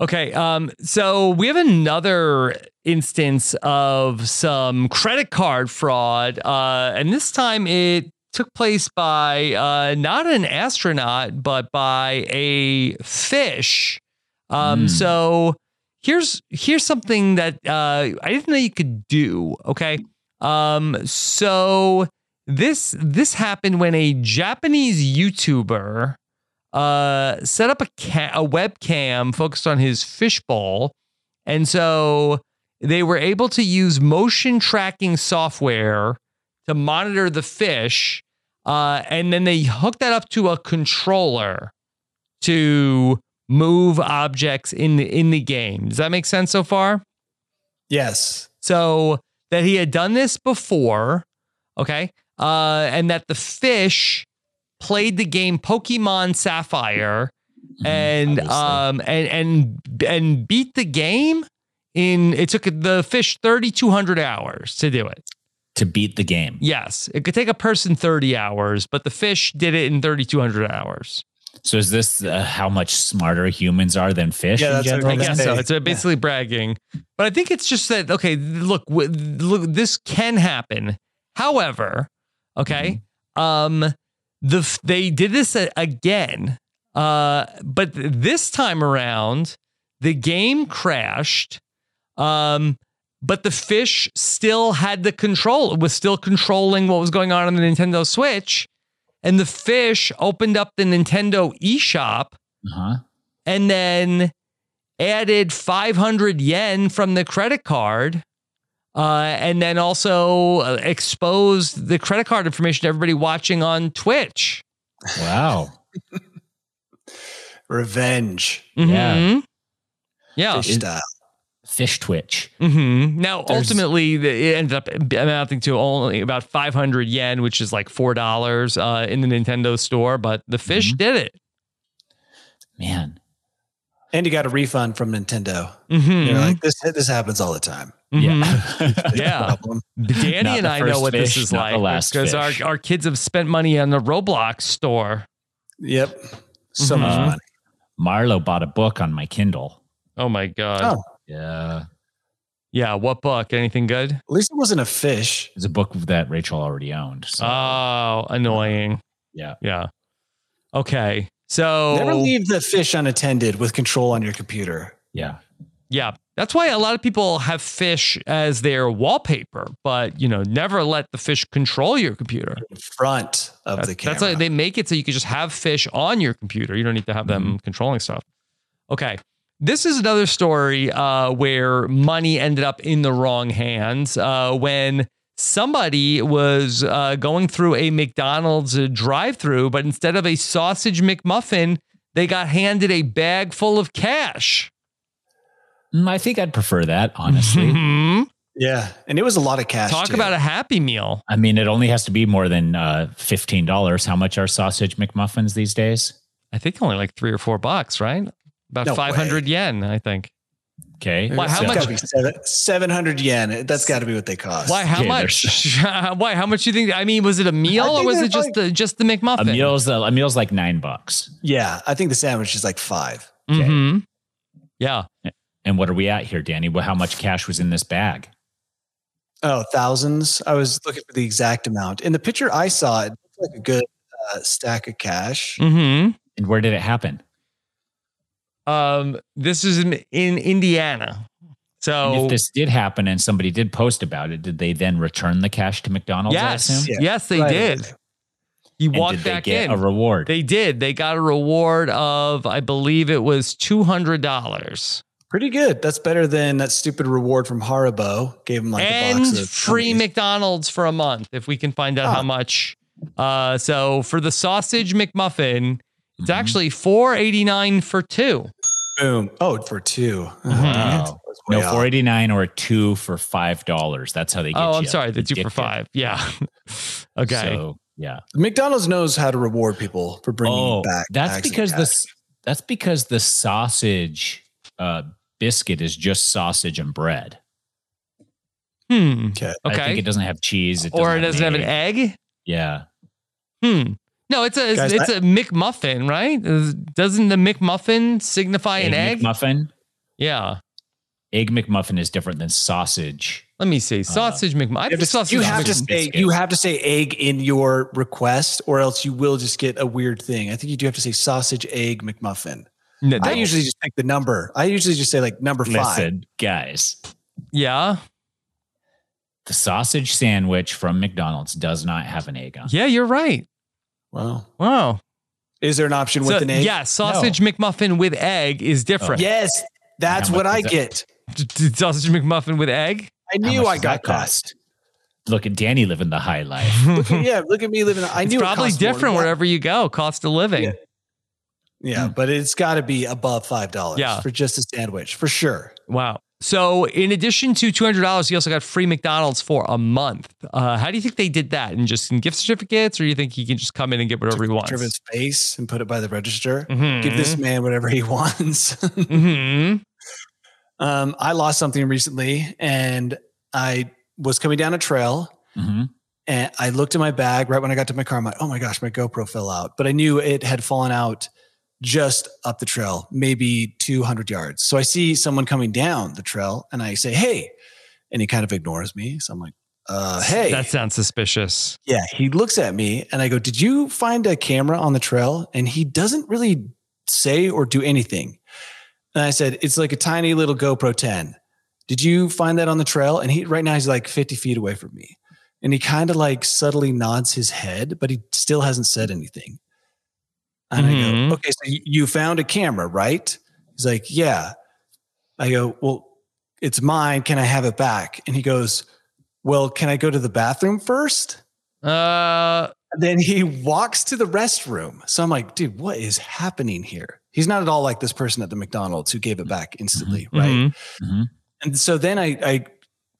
Okay, um, so we have another instance of some credit card fraud, uh, and this time it took place by uh, not an astronaut, but by a fish. Um, Hmm. So here's here's something that uh, I didn't know you could do. Okay, um, so this this happened when a Japanese YouTuber uh, set up a ca- a webcam focused on his fishbowl, and so they were able to use motion tracking software to monitor the fish, uh, and then they hooked that up to a controller to move objects in the in the game. Does that make sense so far? Yes. So that he had done this before, okay, uh, and that the fish played the game Pokemon Sapphire and Mm-hmm. um and and and beat the game in it took the fish 3200 hours to do it. to beat the game Yes, it could take a person 30 hours, but the fish did it in 3200 hours. So is this uh, how much smarter humans are than fish Yeah, in that's general I guess so. It's uh, basically bragging, but I think it's just that okay. Look, w- look, this can happen. However, okay, um, the f- they did this a- again, uh, but this time around, the game crashed. Um, but the fish still had the control. It was still controlling what was going on on the Nintendo Switch, and the fish opened up the Nintendo eShop uh-huh. and then added 500 yen from the credit card uh, and then also uh, exposed the credit card information to everybody watching on Twitch. Wow. Revenge. Yeah. Mhm. Yeah. Fish style. Fish twitch. hmm Now, There's- ultimately, it ended up amounting to only about 500 yen, which is like $4 uh, in the Nintendo store, but the fish Mhm. did it. Man. And you got a refund from Nintendo. Mhm. You're like, this this happens all the time. Yeah. Yeah. Danny Not and I know first what this is like because our, our kids have spent money on the Roblox store. Yep. So much Mhm. money. Marlo bought a book on my Kindle. Oh my God. Oh. Yeah. Yeah. What book? Anything good? At least it wasn't a fish. It's a book that Rachel already owned. So, Oh, annoying. Uh, yeah. Yeah. Okay. So Never leave the fish unattended with control on your computer. Yeah. Yeah. That's why a lot of people have fish as their wallpaper, but you know, never let the fish control your computer. In front of That's, the camera. that's why they make it so you can just have fish on your computer. You don't need to have them mm-hmm. controlling stuff. Okay. This is another story uh, where money ended up in the wrong hands uh, when somebody was uh, going through a McDonald's drive through, but instead of a sausage McMuffin, they got handed a bag full of cash. Mm, I think I'd prefer that, honestly. Mhm. yeah. And it was a lot of cash. Talk too. about a happy meal. I mean, it only has to be more than uh, $15. How much are sausage McMuffins these days? I think only like three or four bucks, right? About No 500 yen, I think. Okay. Why, how It's much- gotta be seven, 700 yen. That's got to be what they cost. Why? How Okay, much? Why? How much do you think? I mean, was it a meal or was it just the just the McMuffin? A meal's a meal's like nine bucks. Yeah. I think the sandwich is like five. Okay. Mhm. Yeah. And what are we at here, Danny? Well, how much cash was in this bag? Oh, thousands. I was looking for the exact amount. In the picture I saw, it looked like a good uh, stack of cash. hmm And where did it happen? Um. This is in, in Indiana. And So if this did happen and somebody did post about it, did they then return the cash to McDonald's? I yes. Yeah. yes, they Right. did. He And walked did they back get in. a reward? they did. They got a reward of, I believe it was two hundred dollars Pretty good. That's better than that stupid reward from Haribo. Gave him like a and box of free gummies. McDonald's for a month if we can find out how Oh. much. Uh, so for the sausage McMuffin, it's Mhm. actually four eighty nine for two. Boom. Oh, for 2 Mm-hmm. Oh, Wow. No, four eighty nine or a two for five dollars. That's how they get. You. Oh, I'm you. sorry, the two for Addicted. five. Yeah. okay. So yeah. McDonald's knows how to reward people for bringing Oh, back. that's because cash. this. That's because the sausage uh, biscuit is just sausage and bread. hmm. Okay. I think it doesn't have cheese. It Or it doesn't have an egg. Yeah. Hmm. No, it's a it's, Guys, it's a McMuffin, right? Doesn't the McMuffin signify an egg? McMuffin. yeah. Egg McMuffin is different than sausage. Let me see. Uh, sausage McMuffin. You have, to, sausage you have to say you have to say egg in your request, or else you will just get a weird thing. I think you do have to say sausage egg McMuffin. No, I usually just pick the number. I usually just say like number five. Listen, guys, yeah. the sausage sandwich from McDonald's does not have an egg on. it. Yeah, you're right. Wow. Wow. Is there an option with So, an egg? yeah, sausage McMuffin with egg is oh. different. Yes, that's what I is that? get. D- d- Sausage McMuffin with egg. I knew I got that cost. Look at Danny living the high life. that. yeah, look at me living. I It's knew it probably cost different that. wherever you go. Cost of living. Yeah. Yeah, hmm. but it's got to be above five dollars Yeah. for just a sandwich for sure. Wow. So, in addition to two hundred dollars, he also got free McDonald's for a month. Uh, how do you think they did that? And just in gift certificates, or do you think he can just come in and get whatever he wants? Picture of his face and put it by the register. Mhm. Give this man whatever he wants. Mhm. um, I lost something recently, and I was coming down a trail, Mhm. and I looked in my bag right when I got to my car. I'm like, oh my gosh, my GoPro fell out. But I knew it had fallen out just up the trail, maybe 200 yards. So I see someone coming down the trail, and I say, hey, and he kind of ignores me. So I'm like, uh, hey, That sounds suspicious. yeah. He looks at me, and I go, did you find a camera on the trail? And he doesn't really say or do anything. And I said, it's like a tiny little GoPro 10. Did you find that on the trail? And he right now he's like 50 feet away from me. And he kind of like subtly nods his head, but he still hasn't said anything. And I Mhm. go, okay, so you- found a camera, right? He's like, yeah. I go, well, it's mine. Can I have it back? And he goes, well, can I go to the bathroom first? Uh, then he walks to the restroom. So I'm like, dude, what is happening here? He's not at all like this person at the McDonald's who gave it back instantly, right? mhm. Mhm. And so then I, I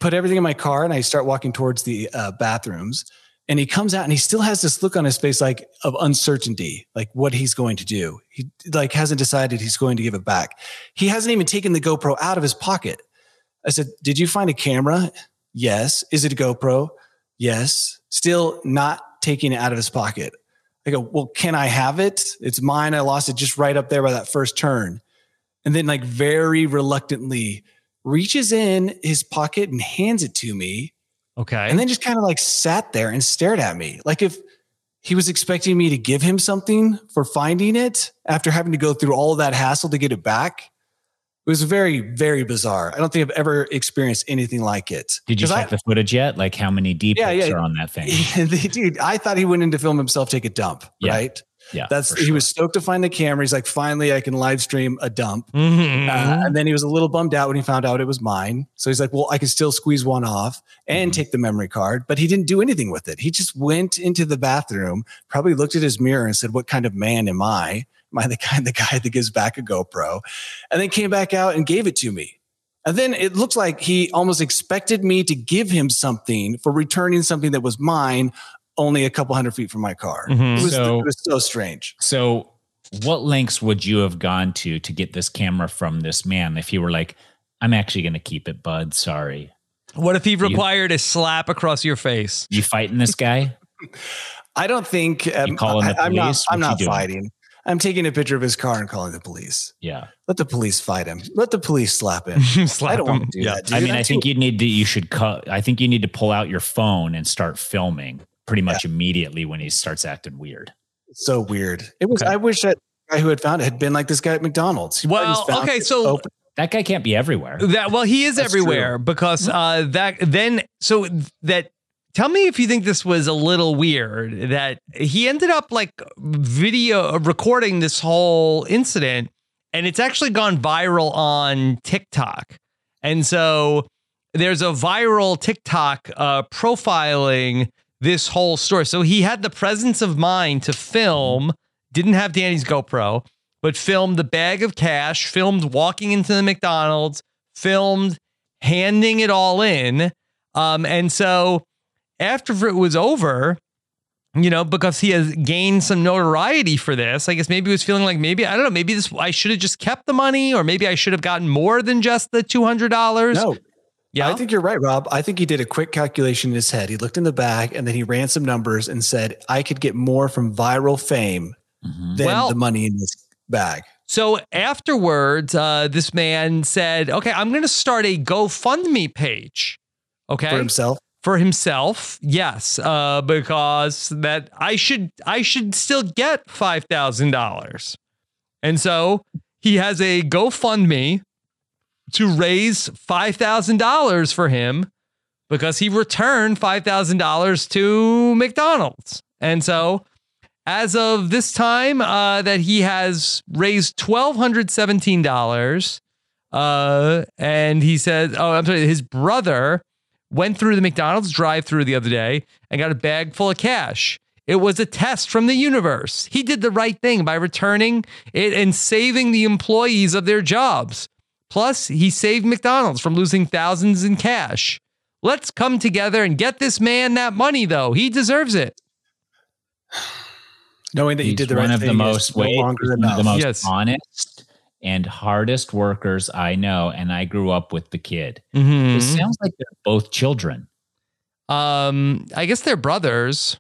put everything in my car and I start walking towards the uh, bathrooms. And he comes out and he still has this look on his face, like of uncertainty, like what he's going to do. He like hasn't decided he's going to give it back. He hasn't even taken the GoPro out of his pocket. I said, "Did you find a camera?" Yes. Is it a GoPro? Yes. Still not taking it out of his pocket. I go, "Well, can I have it? It's mine. I lost it just right up there by that first turn." And then, like, very reluctantly, reaches in his pocket and hands it to me Okay. and then just kind of like sat there and stared at me like if he was expecting me to give him something for finding it after having to go through all that hassle to get it back it was very very bizarre i don't think i've ever experienced anything like it Did you check the footage yet? Like how many deep Yeah, yeah. are on that thing? Dude i thought he went in to film himself take a dump Yeah. right Yeah, that's for he was stoked to find the camera he's like finally i can live stream a dump Mhm. Uh, and then he was a little bummed out when he found out it was mine. So he's like, well, I can still squeeze one off and Mhm. take the memory card, but he didn't do anything with it. He just went into the bathroom, probably looked at his mirror and said, what kind of man am I? Am I the kind, the guy that gives back a GoPro? And then came back out and gave it to me. And then it looked like he almost expected me to give him something for returning something that was mine only a couple hundred feet from my car. Mhm. It, was, So- it was so strange. So, what lengths would you have gone to to get this camera from this man if you were like, I'm actually going to keep it, bud? Sorry. What if he required a slap across your face? You fighting this guy? I don't think um, calling the I, am not. police? I'm What you not doing? fighting. I'm taking a picture of his car and calling the police. Yeah. Let the police fight him. Let the police slap him. slap I don't him. want to do Yeah. that. Dude. I mean, I think too- you need to, you should cut, I think you need to pull out your phone and start filming pretty much immediately when he starts acting weird. it's so weird. It was. Okay. I wish that guy who had found it had been like this guy at McDonald's. He Well, okay, so- opened- That guy can't be everywhere. That well, he is That's everywhere because uh, that then so that. Tell me if you think this was a little weird that he ended up like video recording this whole incident, and it's actually gone viral on TikTok. And so there's a viral TikTok uh, profiling this whole story. So he had the presence of mind to film, didn't have Danny's GoPro, but filmed the bag of cash, filmed walking into the McDonald's, filmed handing it all in. Um, and so after it was over, you know, because he has gained some notoriety for this, I guess maybe he was feeling like maybe, I don't know, maybe this, I should have just kept the money or maybe I should have gotten more than just the $200. no. Yeah. I think you're right, Rob. I think he did a quick calculation in his head. He looked in the bag and then he ran some numbers and said, "I could get more from viral fame Mhm. than Well- the money in this bag." So afterwards, uh, this man said, "Okay, I'm going to start a GoFundMe page." Okay, For himself, for himself, yes, uh, because that I should I should still get five thousand dollars, and so he has a GoFundMe to raise five thousand dollars for him because he returned five thousand dollars to McDonald's, and so as of this time uh, that he has raised twelve hundred seventeen dollars, uh, and he said, "Oh, I'm sorry." His brother went through the McDonald's drive-through the other day and got a bag full of cash. It was a test from the universe. He did the right thing by returning it and saving the employees of their jobs. Plus, he saved McDonald's from losing thousands in cash. Let's come together and get this man that money, though. He deserves it. knowing that you He's did the one right of thing the is most no longer he's one of the most Yes. honest and hardest workers I know, and I grew up with the kid. Mhm. It sounds like they're both children. Um, I guess they're brothers.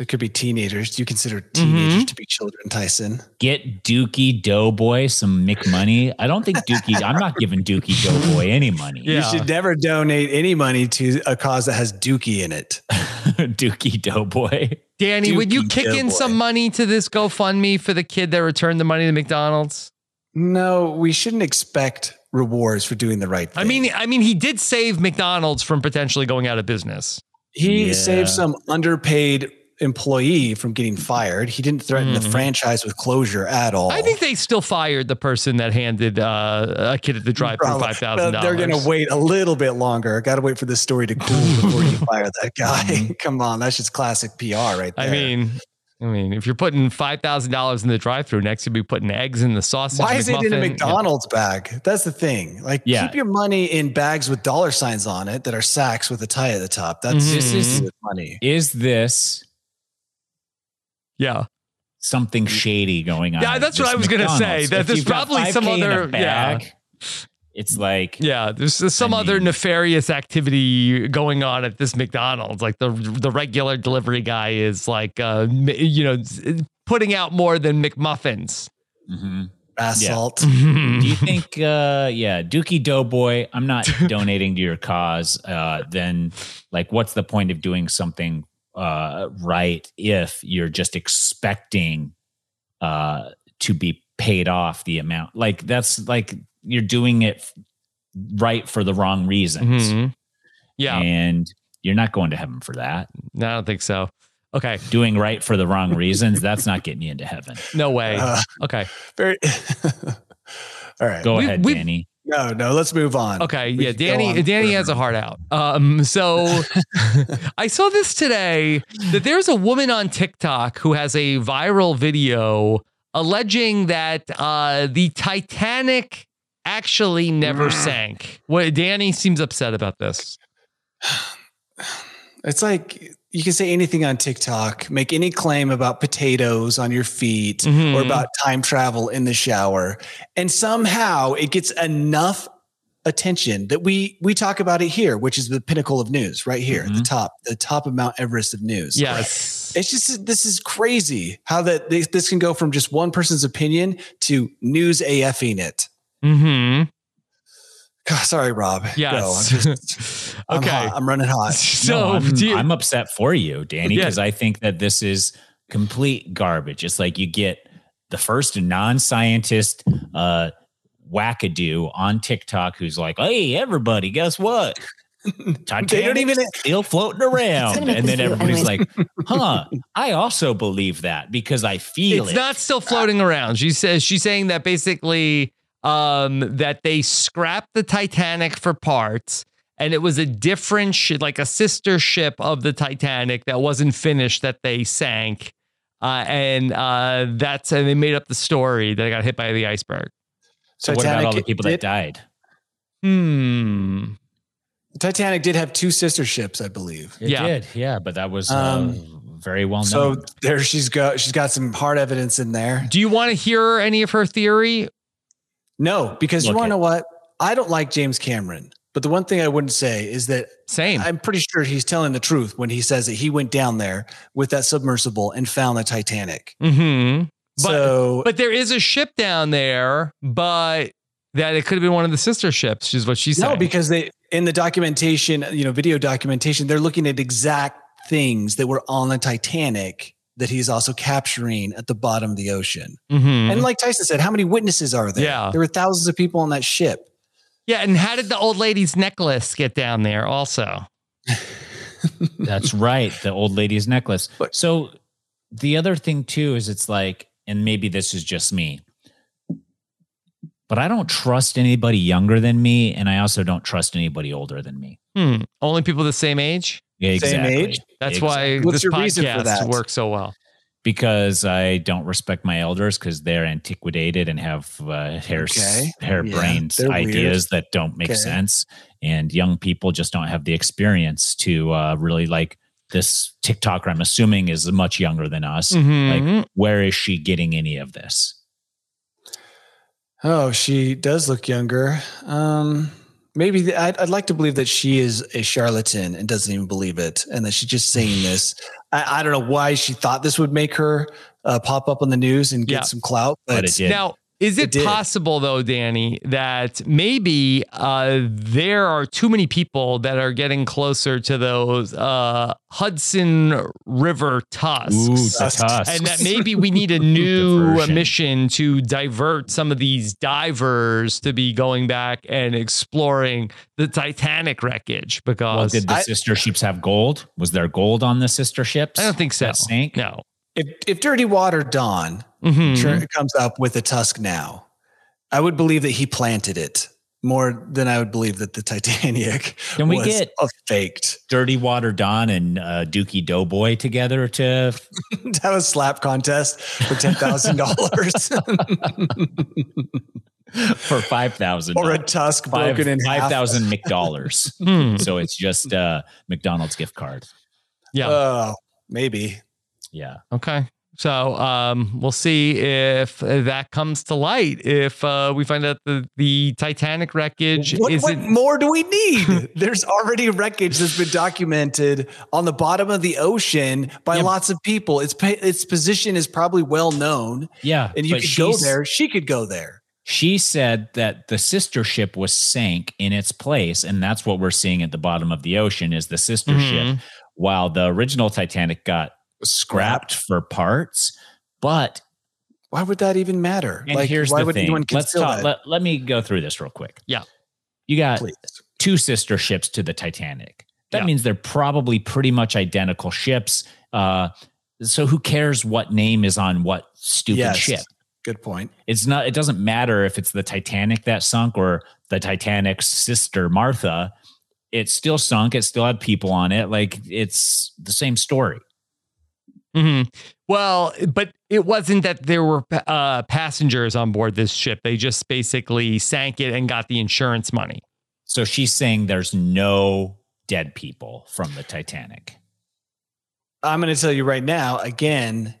It could be teenagers. Do you consider teenagers Mhm. to be children, Tyson? Get Dookie Doughboy some McMoney. I don't think Dookie. I'm not giving Dookie Doughboy any money. Yeah. You should never donate any money to a cause that has Dookie in it. Dookie Doughboy. Danny, would you Dookie kick in some money to this GoFundMe for the kid that returned the money to McDonald's? No, we shouldn't expect rewards for doing the right thing. I mean, I mean, he did save McDonald's from potentially going out of business. he Yeah. saved some underpaid employee from getting fired. He didn't threaten the Mhm. franchise with closure at all. I think they still fired the person that handed uh, a kid at the drive through five thousand But They're going to wait a little bit longer. Got to wait for this story to cool before you fire that guy. Come on, that's just classic PR right there. I mean, I mean, if you're putting five thousand dollars in the drive-through, next you'll be putting eggs in the sausage. why is it in a McMuffin. Yeah. McDonald's bag? That's the thing. Like, Yeah. keep your money in bags with dollar signs on it that are sacks with a tie at the top. That's Mhm. this Mm-hmm. is money. Is this Yeah, something shady going on? Yeah, that's what I was gonna say, that If there's probably some 5K in a other- yeah. It's like yeah. There's, there's some I other mean- nefarious activity going on at this McDonald's. Like the the regular delivery guy is like, uh, you know, putting out more than McMuffins. Mhm. Assault. Do you think, uh, yeah, Dookie Doughboy, I'm not donating to your cause. Uh, then, like, what's the point of doing something uh, right if you're just expecting uh, to be paid off the amount? Like, that's like you're doing it right for the wrong reasons. Mhm. Yeah, And you're not going to heaven for that. no, I don't think so. Okay, Doing right for the wrong reasons, that's not getting you into heaven. no way. Uh, Okay, very. All right. Go We- ahead, we- Danny. No, no. Let's move on. Okay, We yeah, Danny. Danny has a heart out. Um, so I saw this today that there's a woman on TikTok who has a viral video alleging that uh, the Titanic actually never sank. What Danny seems upset about this. It's like you can say anything on TikTok, make any claim about potatoes on your feet Mhm. or about time travel in the shower, and somehow it gets enough attention that we we talk about it here, which is the pinnacle of news, right here, the Mhm. top, the top of Mount Everest of news. Yes. It's just this is crazy how that this, can go from just one person's opinion to news AFing it. hmm God, sorry, Rob. Go. I'm Yes. just, I'm okay. hot. I'm running hot. So no, I'm, you- I'm upset for you, Danny, Yeah. because I think that this is complete garbage. It's like you get the first non-scientist uh, wackadoo on TikTok who's like, "Hey, everybody, guess what? They don't even. still floating around," and then everybody's like, "Huh? I also believe that because I feel it's it." not still floating around. She says she's saying that basically um that they scrapped the Titanic for parts and it was a different ship, like a sister ship of the Titanic that wasn't finished that they sank. Uh, and uh, that's and they made up the story that it got hit by the iceberg. so what about all the people did- that died? Hmm. The Titanic did have two sister ships, I believe. It Yeah. did, yeah, but that was Um, uh, very well known. So there she's got she's got some hard evidence in there. Do you want to hear any of her theory? No, because you want to know what? I don't like James Cameron. But the one thing I wouldn't say is that Same. I'm pretty sure he's telling the truth when he says that he went down there with that submersible and found the Titanic. hmm But so but there is a ship down there, but that it could have been one of the sister ships, is what she said. no, because they in the documentation, you know, video documentation, they're looking at exact things that were on the Titanic that he's also capturing at the bottom of the ocean. Mhm. And like Tyson said, how many witnesses are there? Yeah. There were thousands of people on that ship. Yeah, and how did the old lady's necklace get down there also? That's right. The old lady's necklace. But- so the other thing too is it's like, and maybe this is just me, but I don't trust anybody younger than me, and I also don't trust anybody older than me. Hmm. Only people the same age? Yeah, Same age? That's Exactly. why What's this your reason for podcast that? works so well. because I don't respect my elders because they're antiquated and have uh, hair Okay. harebrained Yeah, they're weird. ideas that don't make Okay. sense, and young people just don't have the experience to uh, really like this TikToker. I'm assuming is much younger than us. Mhm. Like, where is she getting any of this? Oh, she does look younger. Um, maybe th- I'd, I'd like to believe that she is a charlatan and doesn't even believe it, and that she's just saying this. I, I don't know why she thought this would make her uh, pop up on the news and get Yeah. some clout, but, But it did. Now, Is It it, possible though, Danny, that maybe uh, there are too many people that are getting closer to those uh, Hudson River tusks? Ooh, Tusks. tusks. and that maybe we need a new mission to divert some of these divers to be going back and exploring the Titanic wreckage well, because did the I- sister ships have gold? Was there gold on the sister ships? I don't think so. That sank? No. If if Dirty Water Don Mhm. sure comes up with a tusk now, I would believe that he planted it more than I would believe that the Titanic Can we was get- a faked. Dirty Water Don and uh, Dookie Doughboy together to Have a slap contest for ten thousand dollars for five thousand or a tusk five broken in half. five thousand McDollars. Hmm. so it's just uh, McDonald's gift card. Yeah. Oh, maybe. Yeah. Okay. So um, we'll see if that comes to light. If uh, we find out the, the Titanic wreckage What, what isn't. more do we need? There's already wreckage that's been documented on the bottom of the ocean by Yeah. lots of people. Its its position is probably well known, Yeah. and you could go there. She could go there. She said that the sister ship was sank in its place, and that's what we're seeing at the bottom of the ocean is the sister Mhm. ship, while the original Titanic got scrapped for parts. But Why would that even matter? and here's why the would thing. anyone Let's talk. Let, let me go through this real quick. Yeah. You got Please. two sister ships to the Titanic. That Yeah. means they're probably pretty much identical ships. Uh, so who cares what name is on what stupid Yes. ship? Good point. It's not. It doesn't matter if it's the Titanic that sunk or the Titanic's sister Martha. It still sunk. It still had people on it. Like it's the same story. Mhm. Well, but it wasn't that there were uh, passengers on board this ship. They just basically sank it and got the insurance money. So she's saying there's no dead people from the Titanic. I'm going to tell you right now. Again,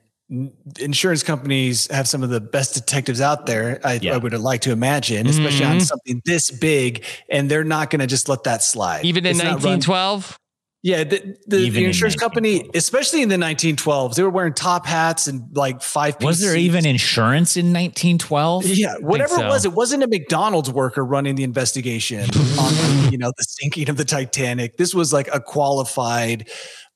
insurance companies have some of the best detectives out there. I, Yeah. I would like to imagine, especially on Mhm. something this big, and they're not going to just let that slide. Even in It's 1912? Yeah, the, the, Even the in insurance company, especially in the 1912s, they were wearing top hats and like five. Was there even insurance in 1912? Yeah, whatever so. it was, it wasn't a McDonald's worker running the investigation on you know the sinking of the Titanic. This was like a qualified,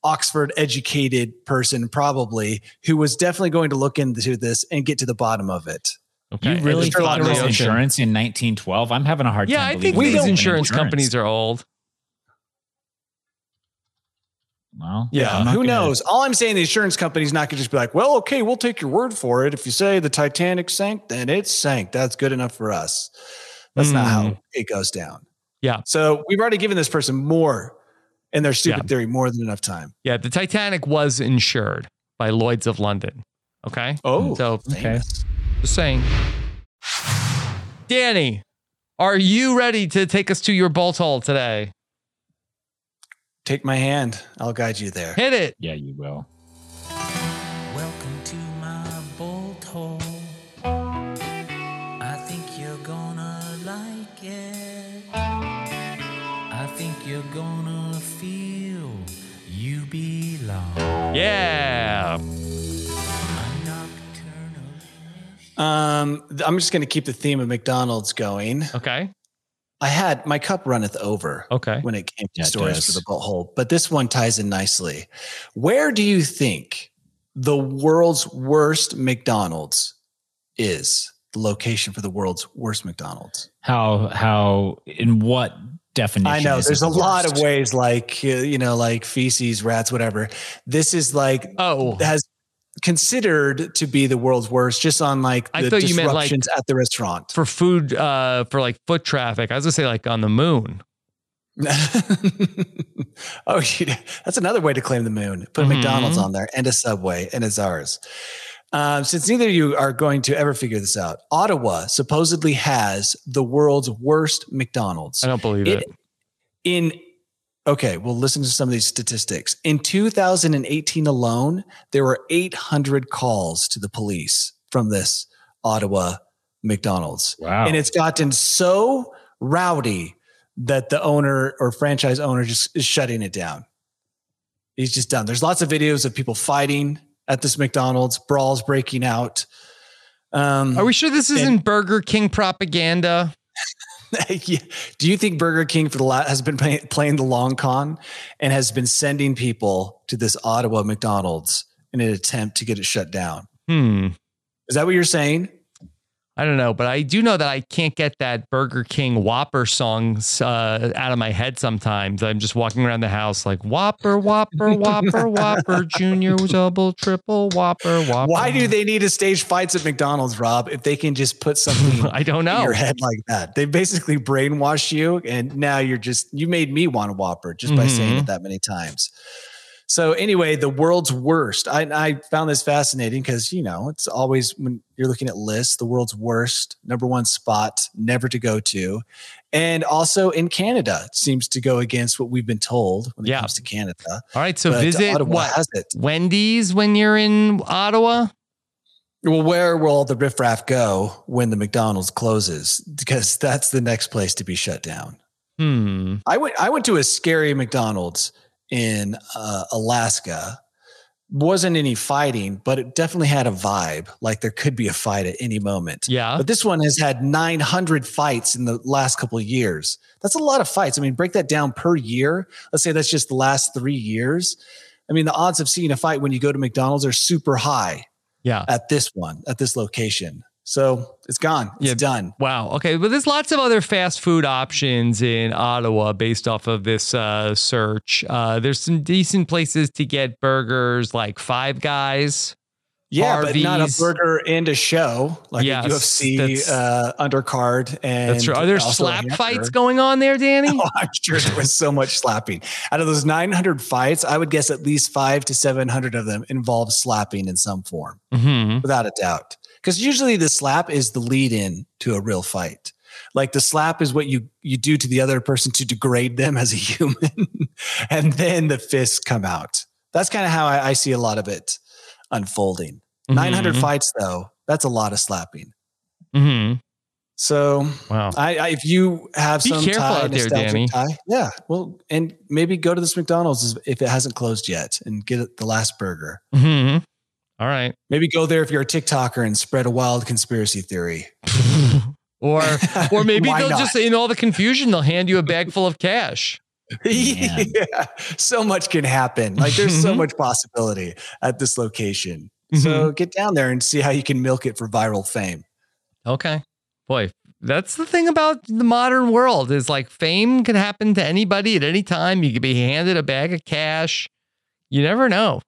Oxford educated person, probably who was definitely going to look into this and get to the bottom of it. Okay. You really just thought bottom there of was insurance in 1912? I'm having a hard Yeah, time. I think believing these insurance, insurance companies are old. Well, Yeah, who gonna- knows? All I'm saying, the insurance company's not going to just be like, "Well, okay, we'll take your word for it. If you say the Titanic sank, then it sank. That's good enough for us." That's not how mm. it goes down. Yeah. So we've already given this person more in their stupid Yeah. theory more than enough time. Yeah, the Titanic was insured by Lloyd's of London. Okay. Oh, So Okay. just saying. Danny, are you ready to take us to your bolt hole today? Take my hand. I'll guide you there. Hit it. Yeah, you will. Welcome to my bolt hole. I think you're gonna like it. I think you're gonna feel you belong. Yeah. Um, I'm just going to keep the theme of McDonald's going. Okay. I had my cup runneth over Okay. when it came to Yeah, stories for the butthole, but this one ties in nicely. Where do you think the world's worst McDonald's is? The location for the world's worst McDonald's. How how in what definition? I know is it there's a the lot of ways, like uh, you know, like feces, rats, whatever. This is like Oh, has considered to be the world's worst, just on like I the thought you meant, like, disruptions at the restaurant. for food, uh, for like foot traffic. I was gonna say like on the moon. oh, that's another way to claim the moon. Put a Mhm. McDonald's on there and a Subway, and it's ours. Um, since neither of you are going to ever figure this out, Ottawa supposedly has the world's worst McDonald's. I don't believe it. It- In okay, well, listen to some of these statistics. In 2018 alone, there were 800 calls to the police from this Ottawa McDonald's. Wow. And it's gotten so rowdy that the owner or franchise owner just is shutting it down. He's just done. There's lots of videos of people fighting at this McDonald's, brawls breaking out. Um, Are we sure this isn't Burger King propaganda? Do you think Burger King for the la- has been play- playing the long con and has been sending people to this Ottawa McDonald's in an attempt to get it shut down? Hmm. Is that what you're saying? I don't know, but I do know that I can't get that Burger King Whopper song uh, out of my head sometimes. I'm just walking around the house like Whopper, Whopper, Whopper, Whopper, Junior, double, triple, Whopper, Whopper. Why do they need to stage fights at McDonald's, Rob, if they can just put something I don't in know. your head like that? They basically brainwash you, and now you're just you made me want a Whopper just by saying Mhm. it that many times. So anyway, the world's worst. I, I found this fascinating because you know it's always when you're looking at lists, the world's worst number one spot, never to go to, and also in Canada it seems to go against what we've been told when it Yeah. comes to Canada. All right, so But visit Ottawa what has it. Wendy's when you're in Ottawa. Well, where will all the riffraff go when the McDonald's closes? Because that's the next place to be shut down. Hmm. I went. I went to a scary McDonald's in uh, Alaska. Wasn't any fighting, but it definitely had a vibe. Like there could be a fight at any moment. Yeah. But this one has had 900 fights in the last couple of years. That's a lot of fights. I mean, break that down per year. Let's say that's just the last three years. I mean, the odds of seeing a fight when you go to McDonald's are super high Yeah. at this one, at this location. So it's gone. It's Yeah. done. Wow. Okay. But there's lots of other fast food options in Ottawa based off of this uh, search. Uh, there's some decent places to get burgers like Five Guys. Yeah, but not a burger and a show like Yes, a UFC that's- uh, undercard. And That's true. Are there slap fights going on there, Danny? Oh, I'm sure there was so much slapping. Out of those 900 fights, I would guess at least five to 700 of them involve slapping in some form, hmm without a doubt. Because usually the slap is the lead in to a real fight. Like the slap is what you you do to the other person to degrade them as a human, and then the fists come out. That's kind of how I, I see a lot of it unfolding. 900 Mhm. fights though, that's a lot of slapping. Mm-hmm. So Wow. I, I if you have Be some careful tie, out there, Danny. tie, yeah, well, and maybe go to this McDonald's if it hasn't closed yet and get the last burger. hmm All right. Maybe go there if you're a TikToker and spread a wild conspiracy theory. or or maybe they'll not? just in all the confusion they'll hand you a bag full of cash. yeah, so much can happen. Like there's so Mhm. much possibility at this location. Mm-hmm. So get down there and see how you can milk it for viral fame. Okay. Boy, that's the thing about the modern world is like fame can happen to anybody at any time. You could be handed a bag of cash. You never know.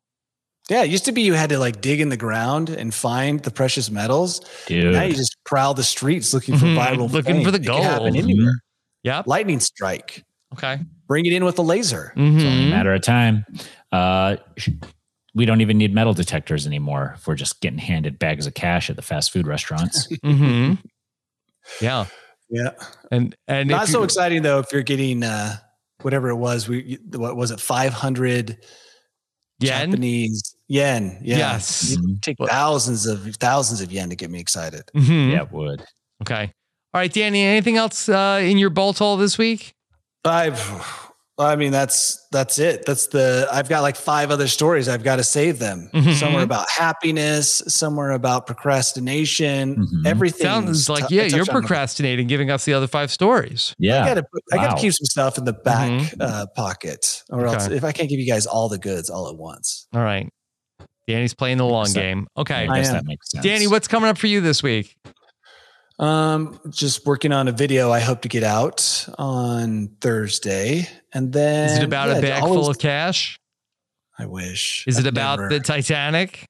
Yeah, it used to be you had to like dig in the ground and find the precious metals. dude. Now you just prowl the streets looking for Mhm, viral looking fame. for the It can happen gold. anywhere. Yep. Lightning strike. Okay. Bring it in with a laser. It's only a matter of time. Uh, we don't even need metal detectors anymore if we're just getting handed bags of cash at the fast food restaurants. hmm Yeah. Yeah. And and Not if so exciting though if you're getting uh whatever it was. We what was it? 500 yen. Japanese yen. Yeah. Yes. You take Well- thousands of thousands of yen to get me excited. Mhm. yeah, it would. Okay. All right, Danny. Anything else uh, in your bolt hole this week? I've I mean that's that's it. That's the I've got like five other stories. I've got to save them. Mhm. Some are about happiness, Somewhere about procrastination. Mhm. Everything Sounds like yeah, you're procrastinating, giving us the other five stories. Yeah. I gotta, put, I gotta Wow. keep some stuff in the back Mhm. uh, pocket, or else if I can't give you guys all the goods all at once. All right. Danny's playing the long sense. game. Okay. I guess I that makes sense. Danny, what's coming up for you this week? Um, just working on a video. I hope to get out on Thursday, and then Is it about yeah, a bag always- full of cash? I wish. Is it I've about never- the Titanic?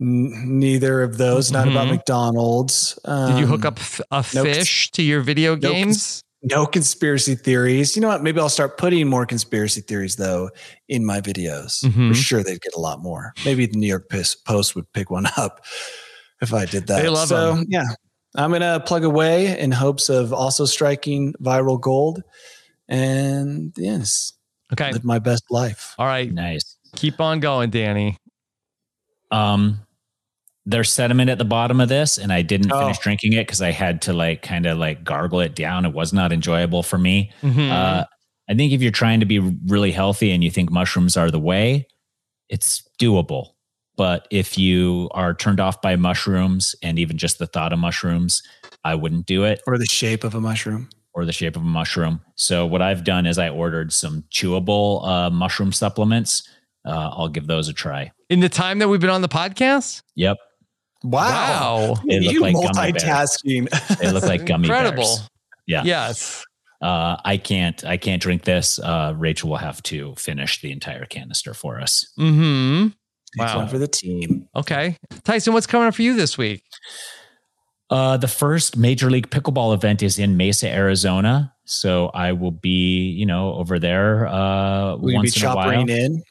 N- neither of those? Not about Mhm. McDonald's. Did you hook Um, up f- a no cons- fish to your video no cons- games? No conspiracy theories. You know what? Maybe I'll start putting more conspiracy theories though in my videos. Mhm. For sure, they'd get a lot more. Maybe the New York Post would pick one up if I did that. They love so 'em. yeah, I'm gonna plug away in hopes of also striking viral gold, and yes, Okay. live my best life. All right. Nice. Keep on going, Danny. Um, there's sediment at the bottom of this, and I didn't Oh. finish drinking it because I had to like kind of like gargle it down. It was not enjoyable for me. Mhm. Uh, I think if you're trying to be really healthy and you think mushrooms are the way, it's doable. But if you are turned off by mushrooms and even just the thought of mushrooms, I wouldn't do it Or the shape of a mushroom. or the shape of a mushroom. So what I've done is I ordered some chewable uh, mushroom supplements. Uh, I'll give those a try. In the time that we've been on the podcast? Yep, Wow. They look you like gummy bears. multitasking. they look like gummy Incredible. bears. Yeah. Yes. Uh, I can't. I can't drink this. Uh, Rachel will have to finish the entire canister for us. Mm-hmm. Wow. one for the team. Okay. Tyson, what's coming up for you this week? Uh, the first Major League Pickleball event is in Mesa, Arizona. So I will be, you know, over there uh, We're gonna be once in a while. in.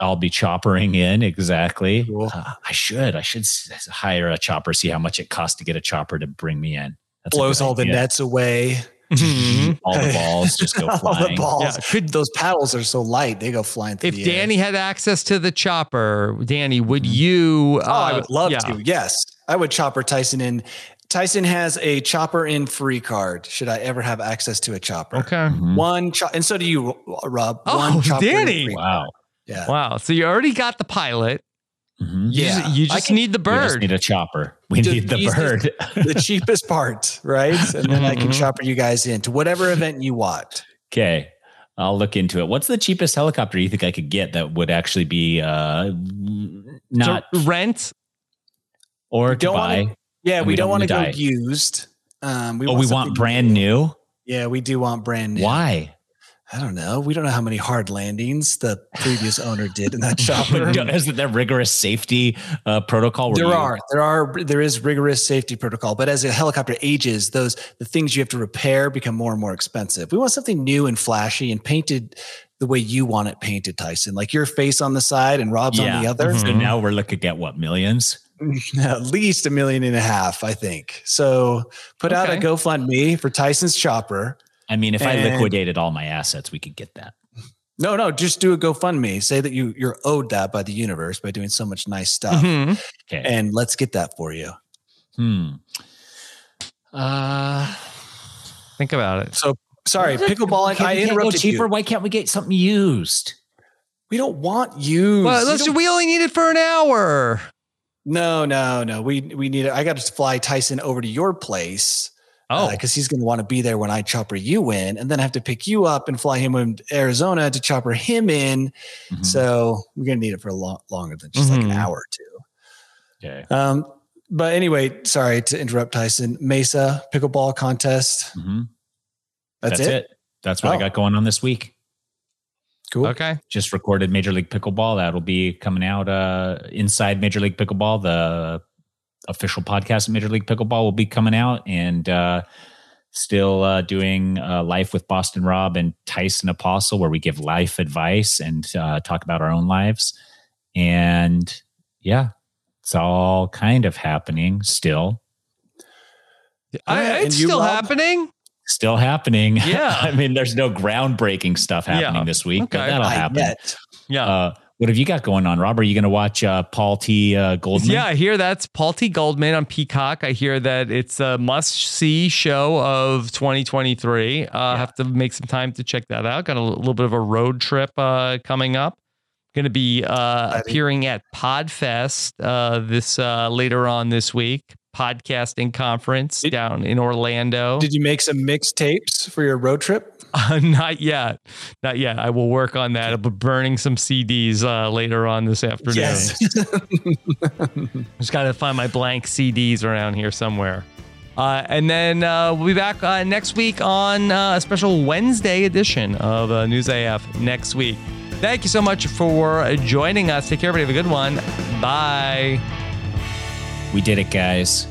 I'll be choppering in exactly. Cool. Uh, I should. I should hire a chopper. See how much it costs to get a chopper to bring me in. That's Blows good all the nets away. Mhm. All the balls just go flying. all the balls. Yeah, could- Those paddles are so light; they go flying through If the air. Danny had access to the chopper, Danny, would you? Oh, I uh, would love yeah. to. Yes, I would chopper Tyson in. Tyson has a chopper in free card. Should I ever have access to a chopper? Okay. Mhm. One cho- and so do you, Rob. Oh, One chopper in Danny. free- Wow. Yeah. Wow. So you already got the pilot. Mhm. You Yeah. just, you I just can- need the bird. We just bird. need a chopper. We Just need the use bird. the cheapest part, right? And then I can Mhm. chopper you guys into whatever event you want. Okay. I'll look into it. What's the cheapest helicopter you think I could get that would actually be uh not to rent. or to don't buy? wanna- Yeah, we, we don't don't want to go wanna die. used. Um, oh, we want something brand new. Yeah, we do want brand new. Why? I don't know. We don't know how many hard landings the previous owner did in that chopper. Isn't there rigorous safety uh, protocol? There are, there are, there is rigorous safety protocol, but as a helicopter ages, those the things you have to repair become more and more expensive. We want something new and flashy and painted the way you want it painted, Tyson. Like your face on the side and Rob's on the other. So now we're looking at what millions? At least a million and a half, I think. So put out a GoFundMe for Tyson's chopper. I mean, if I liquidated all my assets, we could get that. No, no, just do a GoFundMe. Say that you you're owed that by the universe by doing so much nice stuff, Mhm. Okay. and let's get that for you. hmm. Uh, Think about it. So sorry, pickleball. I we can't go interrupted cheaper. you. Why can't we get something used? We don't want you. Well, let's, we only need it for an hour. No, no, no. We we need. I got to fly Tyson over to your place. Oh, because he's going to want to be there when I chopper you in, and then I have to pick you up and fly him in Arizona to chopper him in. Mhm. So we're going to need it for a lot longer than just like an Mhm. hour or two. Okay. Um, but anyway, sorry to interrupt, Tyson. Mesa pickleball contest. Mhm. That's, it. That's what I Oh. got going on this week. Cool. okay. Just recorded Major League Pickleball. That'll be coming out uh, inside Major League Pickleball. The official podcast of Major League Pickleball will be coming out, and uh, still uh, doing uh, life with Boston Rob and Tyson Apostol, where we give life advice and uh, talk about our own lives. And yeah, it's all kind of happening still. I, Yeah, it's you, still Rob? happening. Still happening. Yeah. I mean, there's no groundbreaking stuff happening Yeah. this week, but that'll Not happen. yet. Yeah. What have you got going on, Rob? Are you going to watch uh, Paul T. Uh, Goldman? Yeah, I hear that's Paul T. Goldman on Peacock. I hear that it's a must see show of 2023. Uh, I have to make some time to check that out. Got a little bit of a road trip uh, coming up. Going to be uh, appearing at Podfest uh, this uh, later on this week, podcasting conference Did- down in Orlando. Did you make some mixtapes for your road trip? Uh, not yet. Not yet. I will work on that. I'll be burning some CDs uh, later on this afternoon. Just got to find my blank CDs around here somewhere. Uh, and then uh, we'll be back uh, next week on uh, a special Wednesday edition of uh, News AF next week. Thank you so much for joining us. Take care, everybody. Have a good one. Bye. We did it, guys.